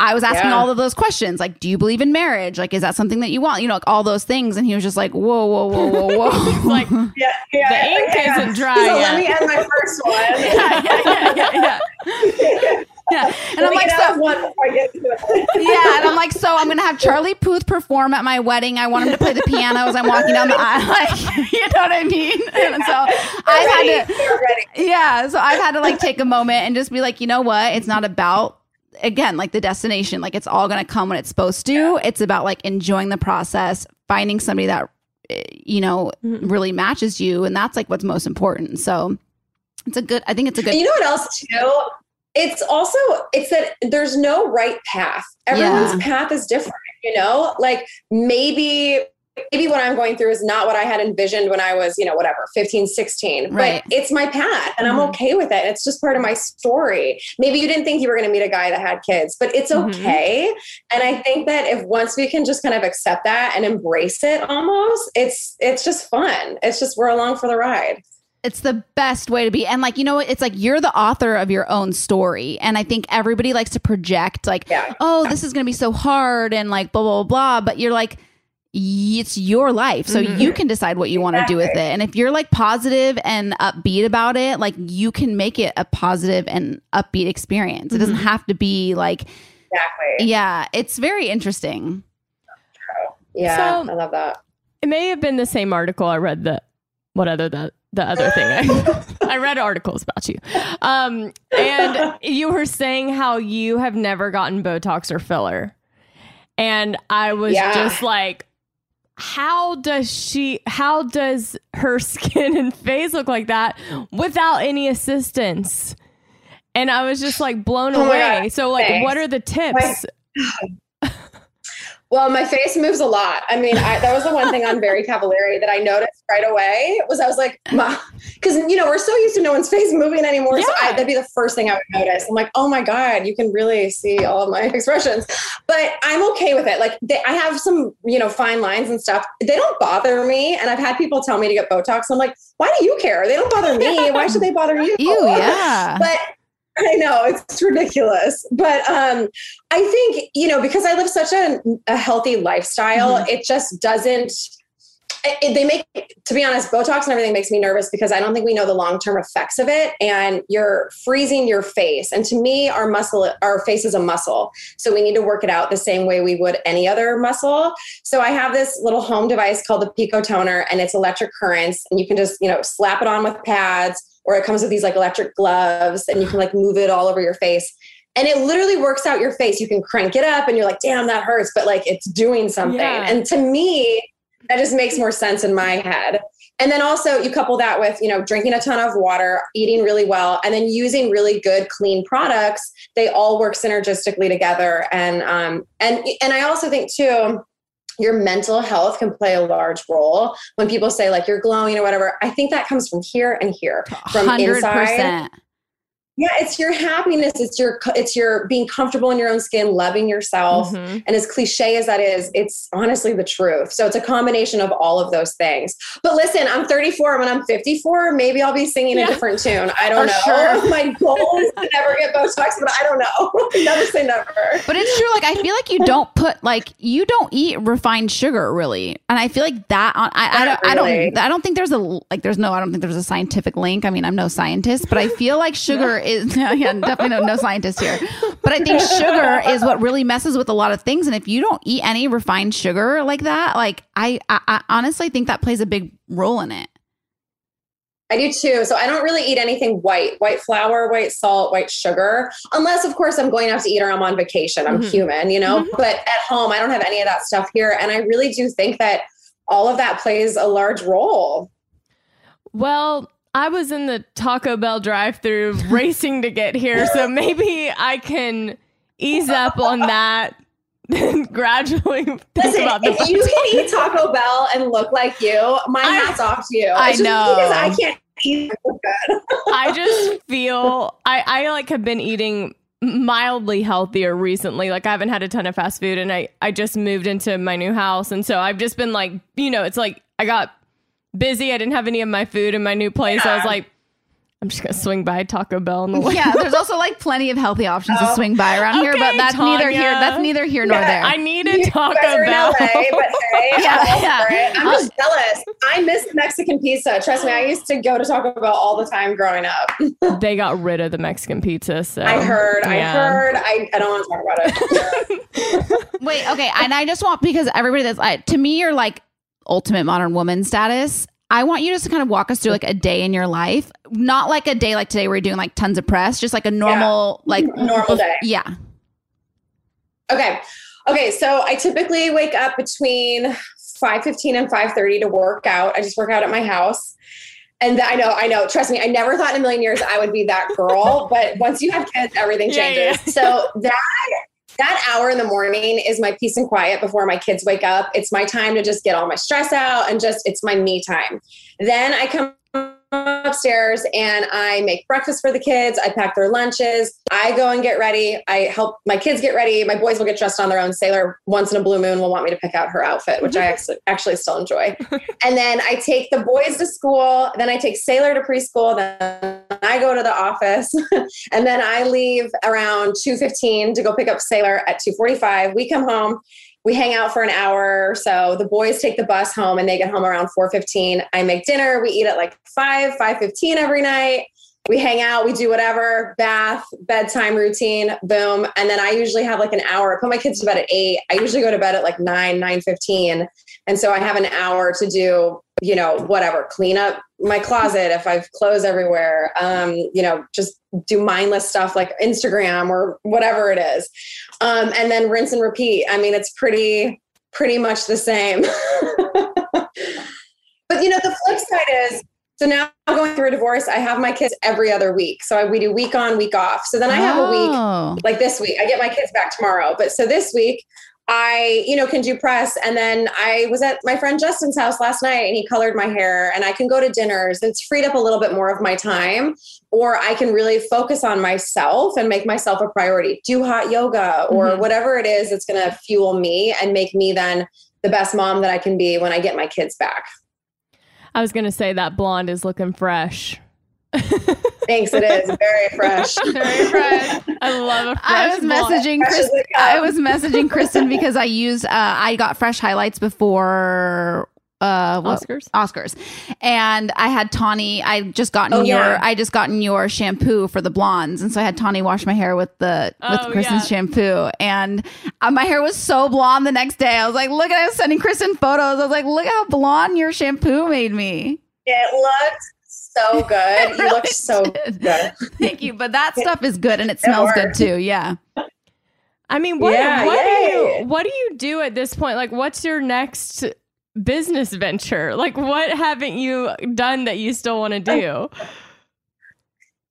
I was asking Yeah. all of those questions, like, do you believe in marriage? Like, is that something that you want? You know, like all those things. And he was just like, whoa, whoa, whoa, whoa, whoa. like yeah, yeah. The ink yeah. isn't dry So yet. let me end my first one. yeah, yeah, yeah, yeah. Yeah. And I'm like, so one before I get to it. yeah, and I'm like, so I'm gonna have Charlie Puth perform at my wedding. I want him to play the piano as I'm walking down the aisle. Like, you know what I mean? And so I've had to yeah, so I've had to like take a moment and just be like, you know what? It's not about again like the destination. Like it's all gonna come when it's supposed to. It's about like enjoying the process, finding somebody that eh, you know really matches you, and that's like what's most important. So it's a good. I think it's a good. You know what else too? It's also it's that there's no right path. Everyone's Yeah. path is different, you know? Like maybe maybe what I'm going through is not what I had envisioned when I was, you know, whatever, 15, 16. Right. But it's my path and I'm Mhm. okay with it. It's just part of my story. Maybe you didn't think you were going to meet a guy that had kids, but it's Mhm. okay. And I think that if once we can just kind of accept that and embrace it almost, it's it's just fun. It's just we're along for the ride. it's the best way to be and like you know what it's like you're the author of your own story and i think everybody likes to project like Yeah. oh this is going to be so hard and like blah blah blah but you're like it's your life. So you can decide what you want to do with it. And if you're like positive and upbeat about it, like you can make it a positive and upbeat experience. It doesn't have to be like, Exactly. yeah, it's very interesting. Yeah, So- I love that. It may have been the same article I read the what other the the other thing I, I read articles about you. Um and you were saying how you have never gotten Botox or filler. And I was Yeah. just like how does she how does her skin and face look like that without any assistance? And I was just like blown Oh away. So like thanks. what are the tips? Well, my face moves a lot. I mean, I, that was the one thing on Very Cavallari that I noticed right away was I was like, because you know we're so used to no one's face moving anymore. So I, Yeah. that'd be the first thing I would notice. I'm like, oh my god, you can really see all of my expressions. But I'm okay with it. Like they, I have some, you know, fine lines and stuff. They don't bother me. And I've had people tell me to get Botox. I'm like, why do you care? They don't bother me. Why should they bother you? Ew, yeah. But I know it's ridiculous, but um, I think you know because I live such a, a healthy lifestyle, Mm-hmm. it just doesn't. It, they make, to be honest, Botox and everything makes me nervous because I don't think we know the long term effects of it, and you're freezing your face. And to me, our muscle, our face is a muscle, so we need to work it out the same way we would any other muscle. So I have this little home device called the Pico Toner, and it's electric currents, and you can just you know slap it on with pads or it comes with these like electric gloves and you can like move it all over your face. And it literally works out your face. You can crank it up and you're like damn that hurts but like it's doing something. Yeah. and to me that just makes more sense in my head. And then also you couple that with you know drinking a ton of water eating really well and then using really good clean products. They all work synergistically together. And um and and i also think too your mental health can play a large role when people say like you're glowing or whatever i think that comes from here and here from Hundred inside percent. Yeah it's your happiness it's your it's your being comfortable in your own skin loving yourself Mhm. and as cliche as that is it's honestly the truth so it's a combination of all of those things but listen i'm 34 when i'm 54 maybe i'll be singing Yeah. a different tune i don't For know sure. my goal is to never get botox but i don't know never say never But it's true. Like I feel like you don't put like you don't eat refined sugar really, and I feel like that. On, I, I, don't, I don't. I don't think there's a like. There's no. I don't think there's a scientific link. I mean, I'm no scientist, but I feel like sugar is. Yeah, definitely no, no scientist here. But I think sugar is what really messes with a lot of things. And if you don't eat any refined sugar like that, like I, I, I honestly think that plays a big role in it. I do too. So I don't really eat anything white, white flour, white salt, white sugar, unless of course I'm going out to eat or I'm on vacation. I'm Mhm. human, you know, but at home I don't have any of that stuff here. And I really do think that all of that plays a large role. Well, I was in the Taco Bell drive-through racing to get here, so maybe I can ease up on that and gradually think Listen, about the if you can eat Taco Bell and look like you, my I- hat's off to you. I It's just know. because I can't eat good. I just feel I I like have been eating mildly healthier recently. Like I haven't had a ton of fast food and I I just moved into my new house and so I've just been like, you know, it's like I got busy. I didn't have any of my food in my new place. I was like I'm just going to swing by Taco Bell on the way. Yeah, there's also like plenty of healthy options to Oh. swing by around here, but Okay, that's neither here. That's neither here nor Yeah, there. I needed You Taco guys are in Bell. LA, but hey, Yeah, I'm, yeah. I'm just jealous. I miss Mexican pizza. Trust me, I used to go to Taco Bell all the time growing up. they got rid of the Mexican pizza. So I heard, I heard. I, I don't want to talk about it. Wait, okay, and I just want because everybody that's I, to me, you're like ultimate modern woman status. I want you just to kind of walk us through like a day in your life, not like a day like today where you're doing like tons of press, just like a normal like Normal day. Yeah, Okay. Okay. So I typically wake up between 5.15 and 5.30 to work out. I just work out at my house. And I know, I know. Trust me, I never thought in a million years I would be that girl. but once you have kids, everything Yeah, changes. yeah. So that that hour in the morning is my peace and quiet before my kids wake up. It's my time to just get all my stress out and just it's my me time. Then I come upstairs and I make breakfast for the kids. I pack their lunches. I go and get ready. I help my kids get ready. My boys will get dressed on their own. Sailor once in a blue moon will want me to pick out her outfit, which I actually, actually still enjoy. and then I take the boys to school. Then I take Sailor to preschool. Then I go to the office. and then I leave around 2.15 to go pick up Sailor at 2.45. We come home we hang out for an hour or so. The boys take the bus home and they get home around 4:15. I make dinner. We eat at like 5, 5:15 every night. We hang out, we do whatever, bath, bedtime routine, boom. And then I usually have like an hour. I put my kids to bed at 8. I usually go to bed at like 9, 9:15. And so I have an hour to do, you know, whatever, clean up my closet if I've clothes everywhere. Um, you know, just do mindless stuff like Instagram or whatever it is. Um, and then rinse and repeat. I mean, it's pretty, pretty much the same. but you know, the flip side is so now going through a divorce, I have my kids every other week. So I, we do week on, week off. So then I have a Oh. week like this week. I get my kids back tomorrow. But so this week, I, you know, can do press. And then I was at my friend Justin's house last night and he colored my hair and I can go to dinners. It's freed up a little bit more of my time. Or I can really focus on myself and make myself a priority. Do hot yoga or Mhm. whatever it is that's going to fuel me and make me then the best mom that I can be when I get my kids back. I was gonna say that blonde is looking fresh. Thanks. It is very fresh. Very fresh. I love a fresh I was blonde. messaging Fresh Chris. as they come. I was messaging Kristin because I used uh, I got fresh highlights before uh what- Oscars? Oscars, and I had Tawny. I just gotten Oh, your yeah. I just gotten your shampoo for the blondes, and so I had Tawny wash my hair with the with Oh, Kristin's yeah. shampoo, and uh, my hair was so blonde the next day. I was like, look at I was sending Kristin photos. I was like, look how blonde your shampoo made me. It looked so good. You really look so did. good. Thank you, but that stuff is good and it smells good too. Yeah. I mean, what, Yeah, what do you what do you do at this point? Like, what's your next business venture? Like, what haven't you done that you still want to do?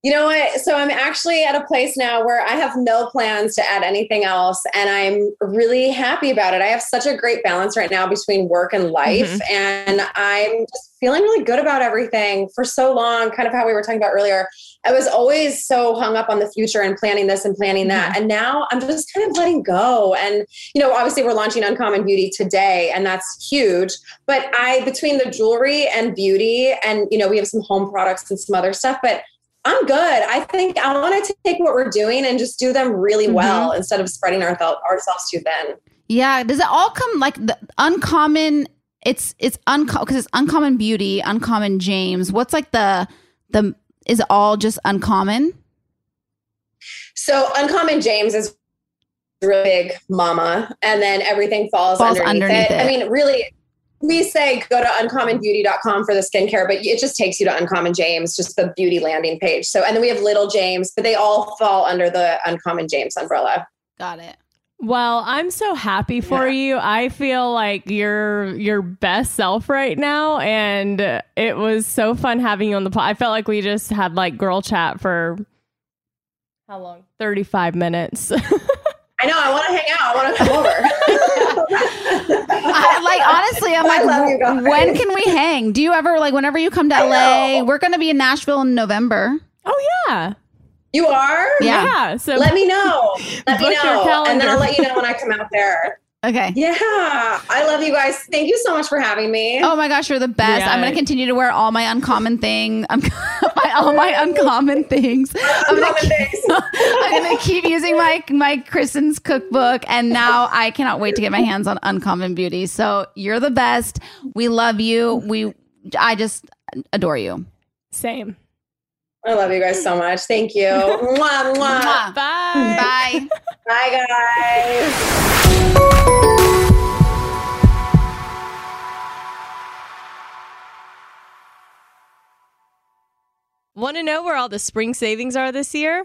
You know what? So I'm actually at a place now where I have no plans to add anything else. And I'm really happy about it. I have such a great balance right now between work and life. Mm-hmm. And I'm just feeling really good about everything for so long, kind of how we were talking about earlier. I was always so hung up on the future and planning this and planning that. Mm-hmm. And now I'm just kind of letting go. And, you know, obviously we're launching Uncommon Beauty today, and that's huge. But I, between the jewelry and beauty, and, you know, we have some home products and some other stuff, but I'm good. I think I want to take what we're doing and just do them really mm-hmm. well instead of spreading our th- ourselves too thin. Yeah. Does it all come like the uncommon? It's it's uncommon because it's uncommon beauty, uncommon James. What's like the the is all just uncommon? So Uncommon James is really big mama, and then everything falls, Falls underneath, underneath it. it. I mean, really, we say go to uncommonbeauty.com for the skincare, but it just takes you to Uncommon James, just the beauty landing page. So, and then we have Little James, but they all fall under the Uncommon James umbrella. Got it. Well, I'm so happy for you. I feel like you're your best self right now, and it was so fun having you on the pod. I felt like we just had like girl chat for how long? Thirty five minutes. I know. I want to hang out. I want to come over. I, like honestly, I'm like, you when can we hang? Do you ever like whenever you come to I LA? know. We're gonna be in Nashville in November. oh yeah, you are? Yeah. So Let me know. Let me know. And then I'll let you know when I come out there. Okay. Yeah. I love you guys. Thank you so much for having me. Oh my gosh, you're the best. I'm gonna continue to wear all my uncommon thing. I'm um, my, all my uncommon things. I'm gonna, Uncommon things. I'm gonna keep using my my Kristin's cookbook, and now I cannot wait to get my hands on Uncommon Beauty. So you're the best. We love you. We I just adore you. same. I love you guys so much. Thank you. mwah, mwah. Mwah. Bye. Bye. Bye, guys. Want to know where all the spring savings are this year?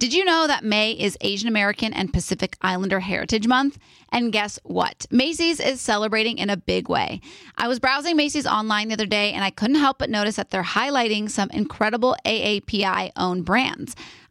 Did you know that May is Asian American and Pacific Islander Heritage Month? And guess what? Macy's is celebrating in a big way. I was browsing Macy's online the other day and I couldn't help but notice that they're highlighting some incredible AAPI owned brands.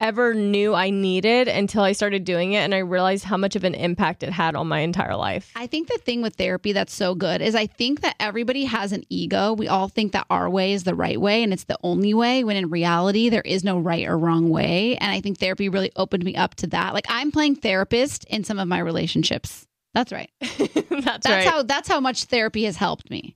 ever knew I needed until I started doing it and I realized how much of an impact it had on my entire life. I think the thing with therapy that's so good is I think that everybody has an ego. We all think that our way is the right way and it's the only way, when in reality, there is no right or wrong way. And I think therapy really opened me up to that. Like I'm playing therapist in some of my relationships. That's right. that's, That's right. how that's how much therapy has helped me.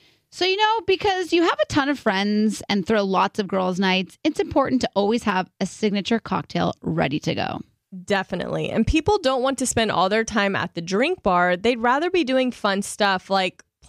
So, you know, because you have a ton of friends and throw lots of girls' nights, it's important to always have a signature cocktail ready to go. Definitely. And people don't want to spend all their time at the drink bar. They'd rather be doing fun stuff like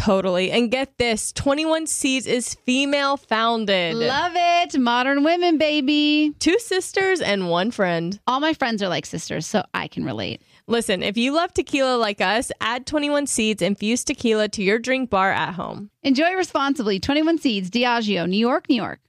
Totally. And get this 21 Seeds is female founded. Love it. Modern women, baby. Two sisters and one friend. All my friends are like sisters, so I can relate. Listen, if you love tequila like us, add 21 Seeds infused tequila to your drink bar at home. Enjoy responsibly. 21 Seeds, Diageo, New York, New York.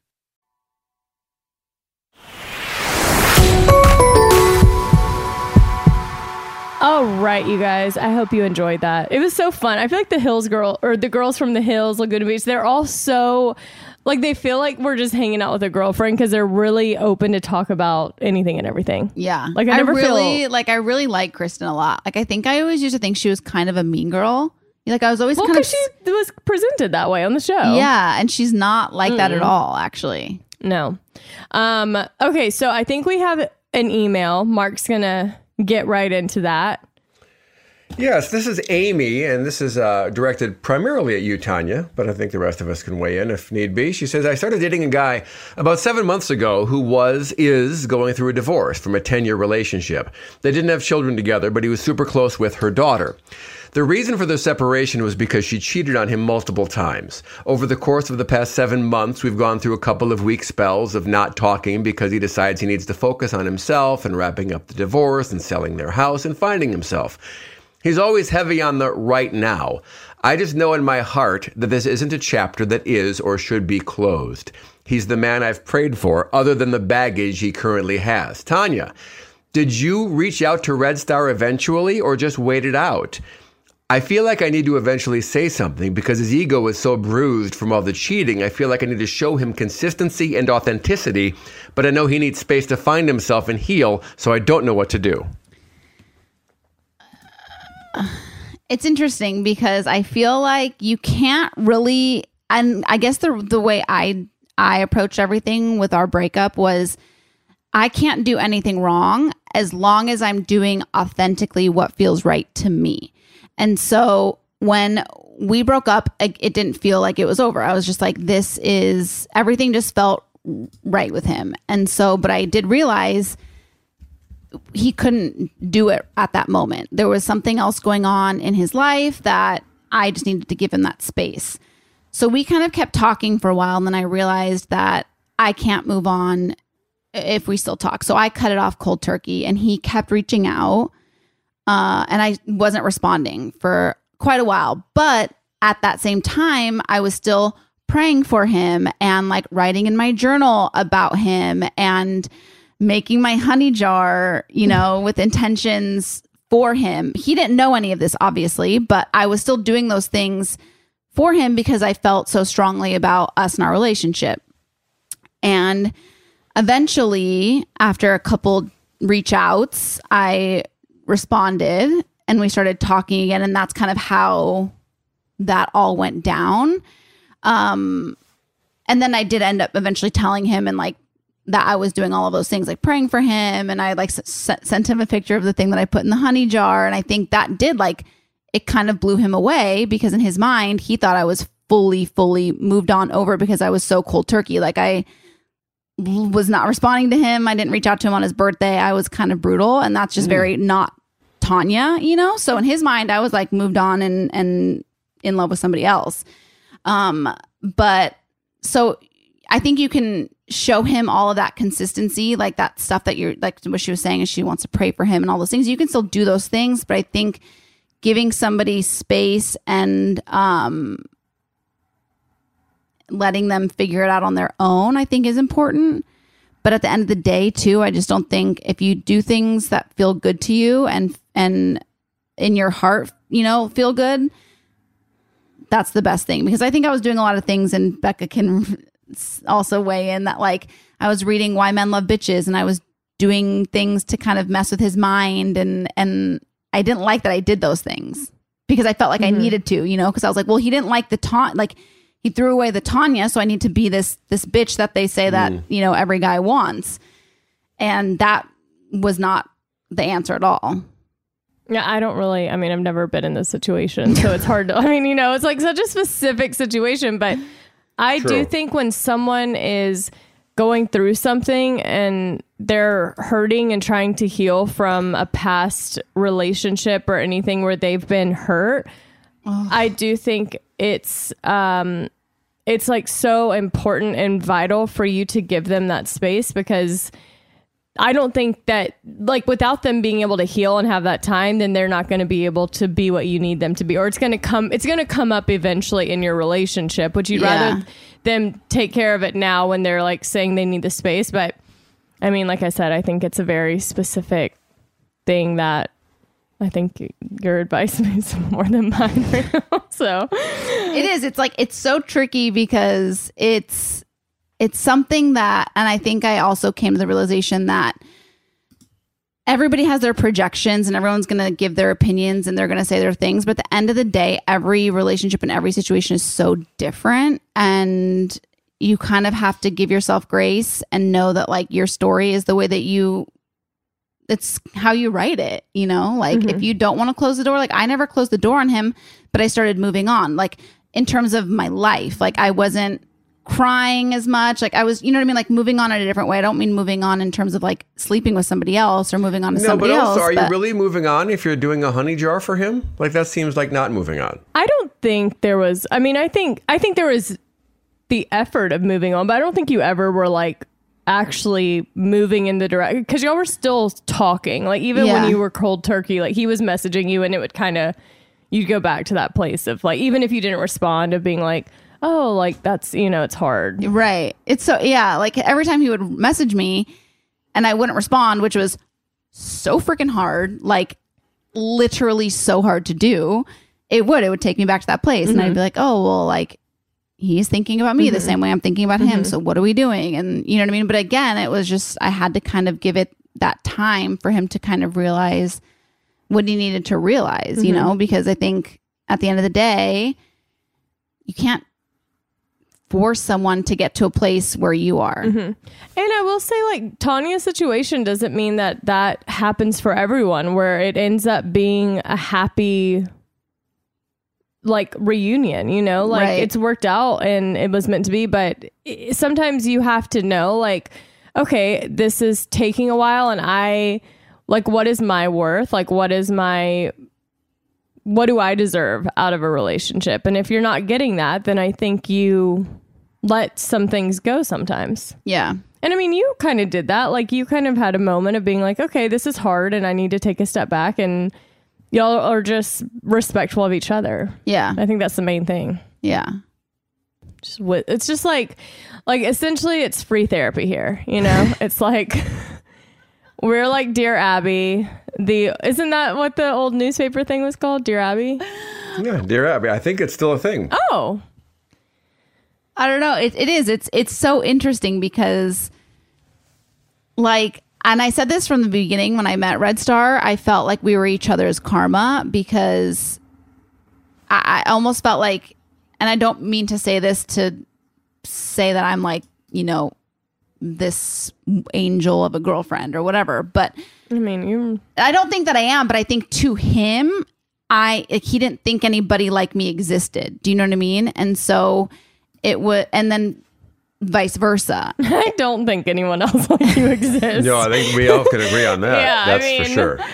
All right, you guys. I hope you enjoyed that. It was so fun. I feel like the Hills girl or the girls from the Hills, Laguna Beach, they're all so like they feel like we're just hanging out with a girlfriend because they're really open to talk about anything and everything. Yeah. Like I never really feel like I really like Kristin a lot. Like I think I always used to think she was kind of a mean girl. Like I was always well kind of because she was presented that way on the show. Yeah, and she's not like that at all actually. No. Um. Okay. So I think we have an email. Mark's gonna get right into that. Yes, this is Amy, and this is uh, directed primarily at you, Tanya, but I think the rest of us can weigh in if need be. She says, I started dating a guy about seven months ago who was, is going through a divorce from a 10 year relationship. They didn't have children together, but he was super close with her daughter. The reason for the separation was because she cheated on him multiple times. Over the course of the past seven months, we've gone through a couple of weak spells of not talking because he decides he needs to focus on himself and wrapping up the divorce and selling their house and finding himself. He's always heavy on the right now. I just know in my heart that this isn't a chapter that is or should be closed. He's the man I've prayed for, other than the baggage he currently has. Tanya, did you reach out to Red Star eventually or just wait it out? I feel like I need to eventually say something because his ego is so bruised from all the cheating. I feel like I need to show him consistency and authenticity, but I know he needs space to find himself and heal, so I don't know what to do. it's interesting because I feel like you can't really and I guess the the way I I approached everything with our breakup was I can't do anything wrong as long as I'm doing authentically what feels right to me. And so when we broke up, it, didn't feel like it was over. I was just like, this is everything just felt right with him. And so, but I did realize he couldn't do it at that moment. There was something else going on in his life that I just needed to give him that space. So we kind of kept talking for a while. And then I realized that I can't move on if we still talk. So I cut it off cold turkey and he kept reaching out. Uh, and I wasn't responding for quite a while. But at that same time, I was still praying for him and like writing in my journal about him and making my honey jar, you know, with intentions for him. He didn't know any of this, obviously, but I was still doing those things for him because I felt so strongly about us and our relationship. And eventually, after a couple reach outs, I responded and we started talking again. And that's kind of how that all went down. Um, and then I did end up eventually telling him and like that I was doing all of those things, like praying for him. And I like s- sent him a picture of the thing that I put in the honey jar. And I think that did like, it kind of blew him away because in his mind, he thought I was fully, fully moved on over because I was so cold turkey. Like I was not responding to him. I didn't reach out to him on his birthday. I was kind of brutal. And that's just very not Tanya, you know? So in his mind, I was like moved on and, and in love with somebody else. Um, but so I think you can show him all of that consistency, like that stuff that you're like what she was saying is she wants to pray for him and all those things. You can still do those things, but I think giving somebody space and um letting them figure it out on their own, I think is important. But at the end of the day, too, I just don't think if you do things that feel good to you and and in your heart, you know, feel good, that's the best thing. Because I think I was doing a lot of things, and Becca can also weigh in that like I was reading Why Men Love Bitches, and I was doing things to kind of mess with his mind, and and I didn't like that I did those things because I felt like I mm-hmm. needed to, you know, because I was like, well, he didn't like the taunt, like he threw away the Tanya, so I need to be this this bitch that they say that mm. you know every guy wants, and that was not the answer at all. Yeah, I don't really. I mean, I've never been in this situation, so it's hard to. I mean, you know, it's like such a specific situation, but I do think when someone is going through something and they're hurting and trying to heal from a past relationship or anything where they've been hurt, I do think it's um it's like so important and vital for you to give them that space because I don't think that like without them being able to heal and have that time, then they're not going to be able to be what you need them to be, or it's going to come. It's going to come up eventually in your relationship. Would you Yeah. rather them take care of it now when they're like saying they need the space? But I mean, like I said, I think it's a very specific thing that I think your advice is more than mine. So it is it's like it's so tricky because it's it's something that and i think i also came to the realization that everybody has their projections and everyone's going to give their opinions and they're going to say their things but at the end of the day every relationship and every situation is so different and you kind of have to give yourself grace and know that like your story is the way that you it's how you write it you know like if mm-hmm. you don't want to close the door like i never closed the door on him but i started moving on like in terms of my life like i wasn't crying as much like i was you know what i mean like moving on in a different way i don't mean moving on in terms of like sleeping with somebody else or moving on to No, but somebody also, else are you really moving on if you're doing a honey jar for him? Like that seems like not moving on. I don't think there was. I mean, I think I think there was the effort of moving on, but I don't think you ever were like actually moving in the direction because y'all were still talking. Like even Yeah. when you were cold turkey, like he was messaging you, and it would kind of you'd go back to that place of like even if you didn't respond of being like, oh, like that's you know it's hard. Right. It's so yeah, like every time he would message me and I wouldn't respond, which was so freaking hard, like literally so hard to do. it would. It would take me back to that place. And I'd mm-hmm. be like, oh, well, like he's thinking about me the mm-hmm. same way I'm thinking about him. Mm-hmm. So what are we doing? And you know what I mean? But again, it was just, I had to kind of give it that time for him to kind of realize what he needed to realize, you know, mm-hmm. because I think at the end of the day, you can't force someone to get to a place where you are. And I will say, like, Tanya's situation doesn't mean that that happens for everyone, where it ends up being a happy, like, reunion, you know? Like, Right. it's worked out and it was meant to be. But i- sometimes you have to know, like, okay, this is taking a while and I, like, what is my worth? Like, what is my. What do I deserve out of a relationship? And if you're not getting that, then I think you let some things go sometimes. Yeah. And I mean, you kind of did that. Like, you kind of had a moment of being like, okay, this is hard and I need to take a step back. And y'all are just respectful of each other. Yeah. I think that's the main thing. Yeah. Just wi- It's just like, like, essentially, it's free therapy here. You know, it's like, we're like Dear Abby. The isn't that what the old newspaper thing was called? Dear Abby. Yeah, dear Abby, I think it's still a thing. Oh, I don't know. It, it is. It's it's so interesting because, like, and I said this from the beginning when I met Red Star. I felt like we were each other's karma because I, I almost felt like, and I don't mean to say this to say that I'm like you know this angel of a girlfriend or whatever, but I mean, you. I don't think that I am, but I think to him, I like, he didn't think anybody like me existed. Do you know what I mean? And so it would, and then vice versa. I don't think anyone else like you exists. No, I think we all can agree on that. Yeah, I That's for sure.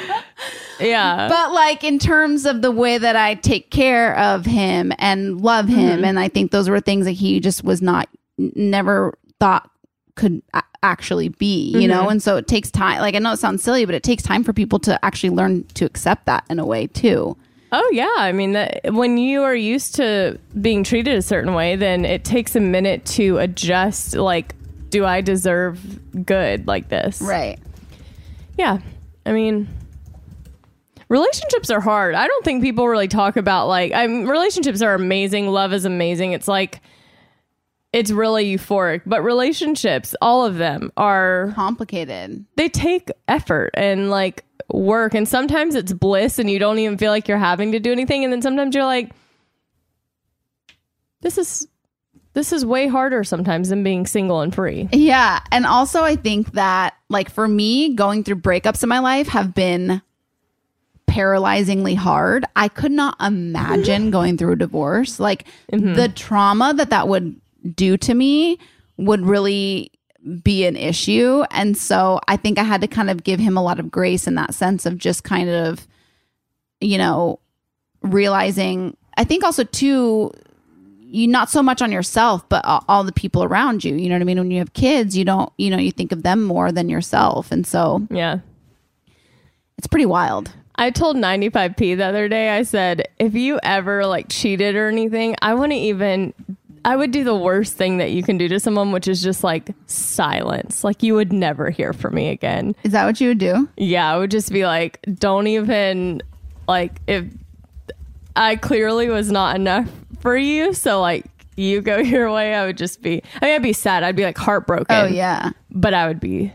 Yeah. but like in terms of the way that I take care of him and love him, mm-hmm. and I think those were things that he just was not, never thought could a- actually be, you know? Mm-hmm. And so it takes time. Like I know it sounds silly, but it takes time for people to actually learn to accept that in a way too. Oh yeah, I mean that when you are used to being treated a certain way, then it takes a minute to adjust. Like, do I deserve good like this? Right. Yeah. I mean, relationships are hard. I don't think people really talk about like. I relationships are amazing. Love is amazing. It's like. It's really euphoric, but relationships, all of them are Complicated. they take effort and like work and sometimes it's bliss and you don't even feel like you're having to do anything and then sometimes you're like this is this is way harder sometimes than being single and free Yeah. And also, I think that, like, for me, going through breakups in my life have been paralyzingly hard. I could not imagine going through a divorce. Like, mm-hmm. the trauma that that would do to me would really be an issue. And so I think I had to kind of give him a lot of grace in that sense of just kind of, you know, realizing, I think also, too, you not so much on yourself but all, all the people around you. You know what i mean? When you have kids you don't you know you think of them more than yourself. And so yeah. it's pretty wild. I told 95p the other day i said if you ever like cheated or anything i wouldn't even I would do the worst thing that you can do to someone, which is just like silence. Like you would never hear from me again. is that what you would do Yeah, I would just be like, don't even like if I clearly was not enough for you, so like you go your way, I would just be I mean I'd be sad. I'd be like heartbroken. oh yeah But I would be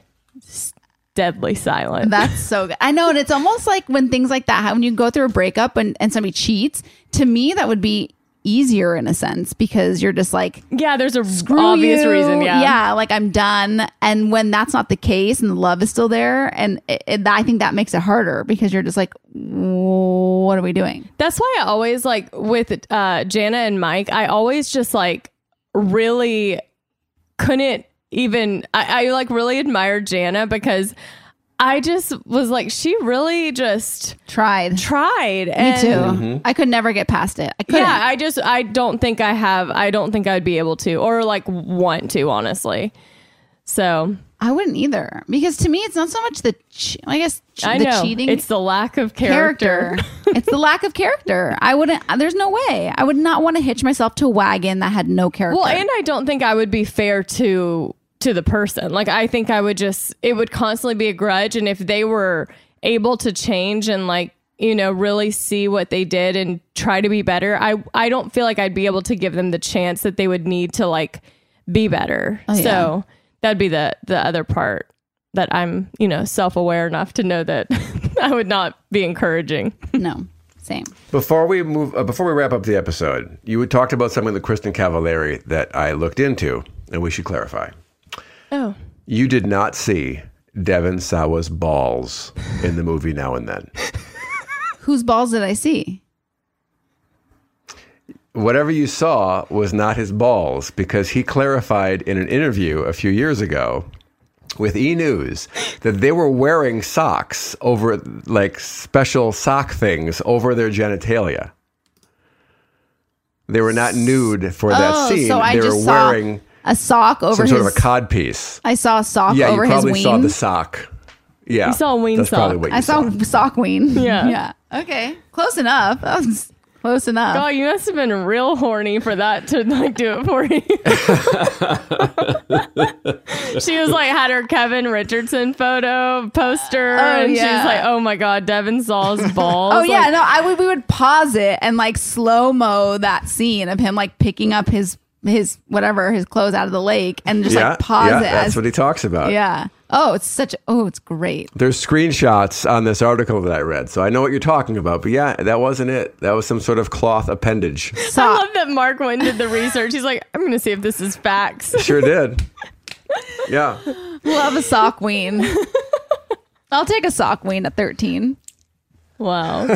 deadly silent. that's so good i know and it's almost like when things like that happen when you go through a breakup and, and somebody cheats to me that would be easier in a sense because you're just like yeah, there's a screw obvious you. reason. Yeah. yeah like i'm done and when that's not the case and the love is still there and it, it- i think that makes it harder because you're just like what are we doing That's why I always like with uh, Jana and Mike, I always just like really couldn't even, I, I like really admired Jana because I just was like, she really just tried tried. Me and too. Mm-hmm. I could never get past it. I couldn't. Yeah, I just, I don't think I have, I don't think I'd be able to or like want to, honestly. So I wouldn't either because to me it's not so much the che- I guess che- I the know cheating it's the lack of character. it's the lack of character. I wouldn't there's no way. I would not want to hitch myself to a wagon that had no character. Well, and I don't think I would be fair to to the person. Like I think I would just it would constantly be a grudge and if they were able to change and like you know, really see what they did and try to be better, I I don't feel like I'd be able to give them the chance that they would need to like be better. Oh, yeah. So that'd be the the other part that I'm, you know, self-aware enough to know that I would not be encouraging. No, same. Before we move, uh, before we wrap up the episode, you had talked about something with Kristin Cavallari that I looked into, and we should clarify. Oh. You did not see Devon Sawa's balls in the movie Now and Then. Whose balls did I see? Whatever you saw was not his balls because he clarified in an interview a few years ago with E News that they were wearing socks over like special sock things over their genitalia. They were not nude for that oh, scene. so I they were saw wearing a sock over some his. sort of a cod piece. I saw a sock yeah, over you probably saw the sock. Yeah, You saw a ween That's probably what you I saw, sock ween. Yeah. yeah. Okay, close enough. That was close enough. God, you must have been real horny for that to like do it for you. she was like had her Kevin Richardson photo poster, Oh, and yeah. she's like, "Oh my God, Devon Sawa's balls." Oh yeah, Like, no, I would we would pause it and like slow mo that scene of him like picking up his his whatever his clothes out of the lake and just yeah, like pause yeah, it that's as what he talks about. yeah. Oh, it's such oh, it's great. There's screenshots on this article that I read, so I know what you're talking about. But yeah, that wasn't it. That was some sort of cloth appendage. So, I love that Mark went and did the research. He's like, "I'm going to see if this is facts." Sure did. Yeah. Love a sock ween. I'll take a sock ween at 13. Wow.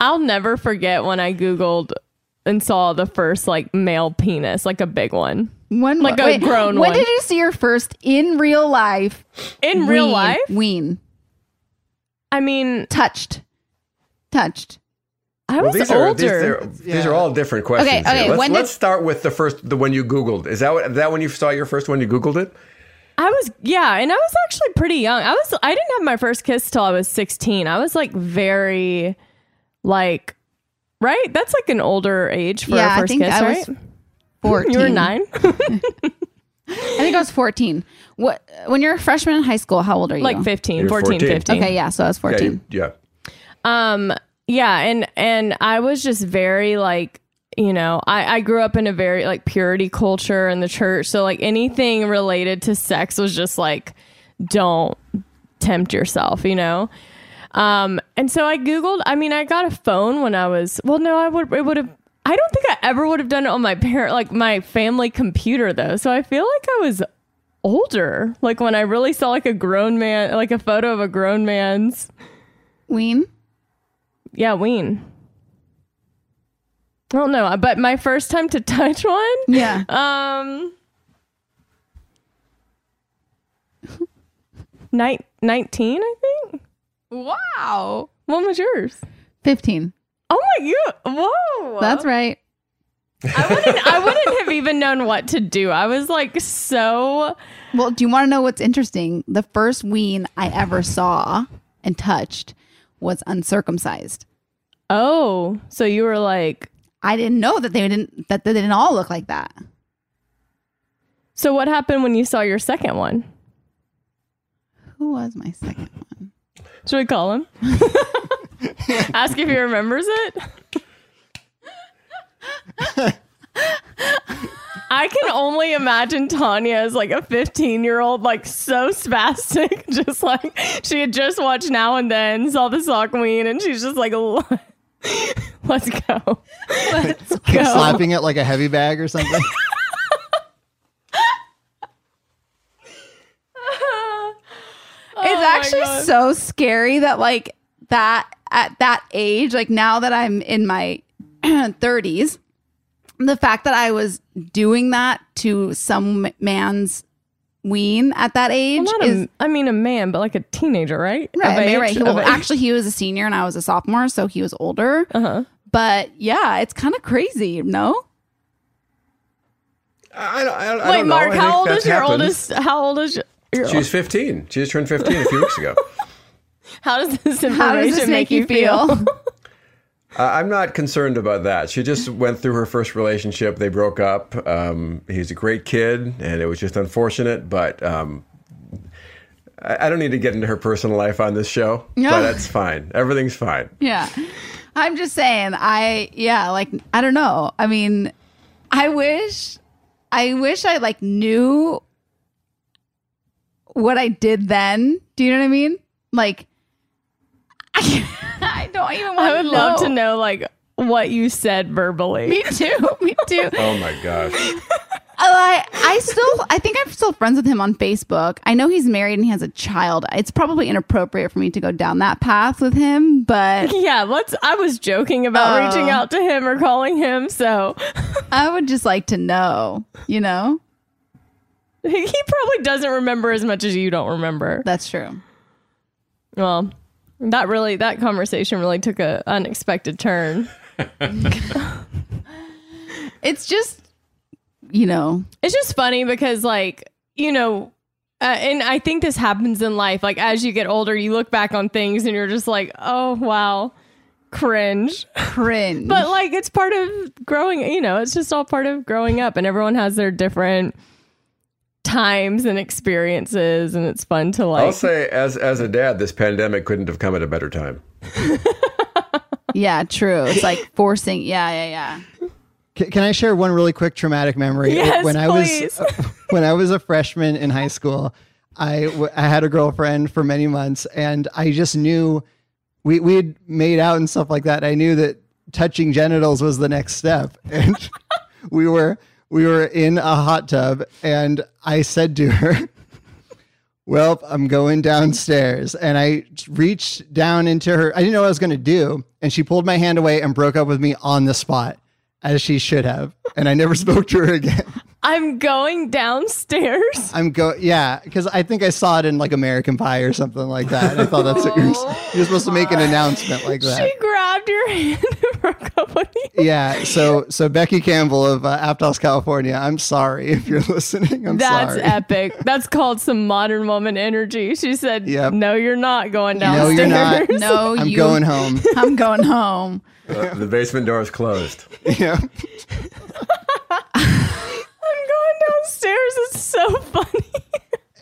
I'll never forget when I googled and saw the first like male penis, like a big one. When Like a grown When one. When did you see your first in real life In real life? ween I mean, touched? Touched. I was these older. are these, are these are all different questions. Okay, okay, here. Let's, when let's start with the first, the one you Googled. Is that what, that when you saw your first one? You Googled it. I was yeah, and I was actually pretty young. I was I didn't have my first kiss till I was 16. I was like very like right? That's like an older age for Yeah, a I first think kiss, I right? was 14. You were 9? I think I was 14. What when you're a freshman in high school, how old are you? like 15, 14, 14. 15. Okay, yeah, so I was 14. you- yeah. Um yeah, and and I was just very like you know, I, I grew up in a very like purity culture in the church. So like anything related to sex was just like, don't tempt yourself, you know? Um, and so I Googled, I mean, I got a phone when I was, well, no, I would, it would have, I don't think I ever would have done it on my parent, like my family computer though. So I feel like I was older. Like when I really saw like a grown man, like a photo of a grown man's, Ween? yeah, ween. I don't know, but my first time to touch one, Yeah. um, night nineteen, I think. Wow. When was yours? 15. Oh my god! Whoa, That's right. I wouldn't. I wouldn't have even known what to do. I was like so. Well, do you want to know what's interesting? The first ween I ever saw and touched was uncircumcised. Oh, so you were like. I didn't know that they didn't that they didn't all look like that. So what happened when you saw your second one? Who was my second one? Should we call him? Ask if he remembers it. I can only imagine Tanya as like a 15 year old, like so spastic, just like she had just watched Now and Then, saw the sock queen, and she's just like, let's go. Let's go. Slapping it like a heavy bag or something. It's actually God. so scary that like that at that age, like now that I'm in my 30s, the fact that I was doing that to some man's ween at that age Well, not is a, I mean, a man, but like a teenager, right? right. Of I mean, age? right. He- well, actually, he was a senior and I was a sophomore, so he was older. Uh-huh. But yeah, it's kind of crazy, no? I, don't- I, don't- I Wait, don't know. Mark, I how old that's is your happened. oldest? How old is your? Your She was 15. She just turned 15 a few weeks ago. how does this information How does this make you feel? Uh, I'm not concerned about that. She just went through her first relationship. They broke up. Um, he's a great kid, and it was just unfortunate. But um, I, I don't need to get into her personal life on this show, No. but that's fine. Everything's fine. Yeah. I'm just saying, I, yeah, like, I don't know. I mean, I wish, I wish I like knew what I did then. Do you know what I mean? Like, I, don't even want I would love to know like what you said verbally. Me too. Me too. Oh my gosh. Oh, I, I still, I think I'm still friends with him on Facebook. I know he's married and he has a child. It's probably inappropriate for me to go down that path with him, but Yeah, let's. I was joking about Oh. reaching out to him or calling him, so I would just like to know, you know? he probably doesn't remember as much as you don't remember. That's true. Well, that really that conversation really took a unexpected turn. It's just, you know, It's just funny because like you know. Uh, and I think this happens in life. Like as you get older, you look back on things and you're just like, "Oh wow, cringe." cringe. But like it's part of growing, you know, it's just all part of growing up and everyone has their different times and experiences and it's fun to like I'll say, as as a dad, this pandemic couldn't have come at a better time. yeah, true. It's like forcing, yeah, yeah, yeah. Can, can I share one really quick traumatic memory? Yes, when I please. was uh, when I was a freshman in high school, I w- I had a girlfriend for many months, and I just knew we we had made out and stuff like that. I knew that touching genitals was the next step, and we were we were in a hot tub, and I said to her. Well, I'm going downstairs. And I reached down into her. I didn't know what I was going to do. And she pulled my hand away and broke up with me on the spot, as she should have. And I never spoke to her again. I'm going downstairs. I'm go, yeah, because I think I saw it in like American Pie or something like that. And I thought that's what you're, you're supposed to make an announcement like that. She grabbed your hand and broke up with you. Yeah. So, so Becky Campbell of uh, Aptos, California, I'm sorry if you're listening. I'm sorry. That's sorry. epic. That's called some modern woman energy. She said, Yep. "No, you're not going downstairs. No, you're not. No, I'm you, going home. I'm going home. Uh, the basement door is closed. yeah. I'm going downstairs. It's so funny.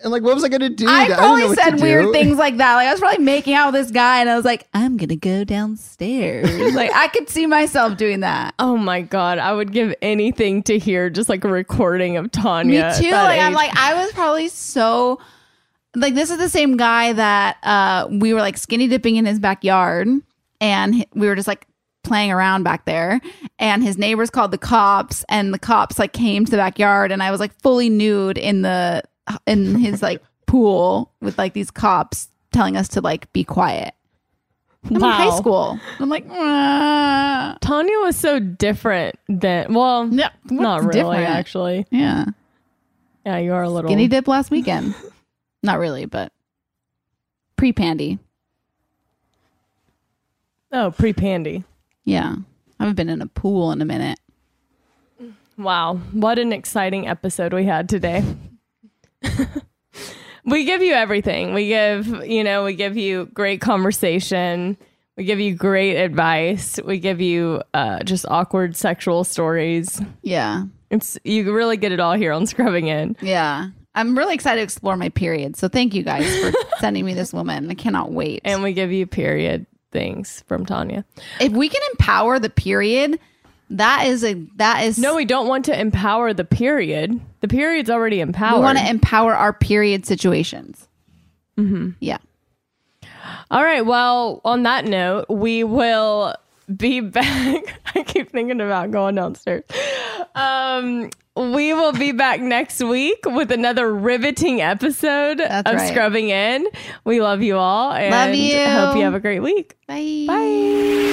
And like, what was I going to do? I didn't know probably what said to weird do. things like that. Like I was probably making out with this guy, and I was like, "I'm gonna go downstairs." like I could see myself doing that. Oh my god, I would give anything to hear just like a recording of Tanya. Me too. that Like I'm like I was probably so like this is the same guy that uh we were like skinny dipping in his backyard and we were just like playing around back there and his neighbors called the cops and the cops like came to the backyard and I was like fully nude in the in his like pool with like these cops telling us to like be quiet. I'm in high school. I'm like, "Ah." Tanya was so different than well, Yeah, not really different? actually. yeah. Yeah, you are a little Skinny dip last weekend. Not really, but pre pandy. Oh, pre-pandy. Yeah. I haven't been in a pool in a minute. Wow, what an exciting episode we had today. we give you everything. We give, you know, we give you great conversation. We give you great advice. We give you uh, just awkward sexual stories. Yeah. It's you really get it all here on Scrubbing In. Yeah. I'm really excited to explore my period. So thank you guys for sending me this woman. I cannot wait. And we give you period things from Tanya. if we can empower the period, that is a that is No, we don't want to empower the period. The period's already empowered. we want to empower our period situations. Mm-hmm. Yeah. All right. Well, on that note, we will be back. I keep thinking about going downstairs. Um, we will be back next week with another riveting episode That's of right. Scrubbing In. We love you all and Love you. hope you have a great week. Bye. Bye.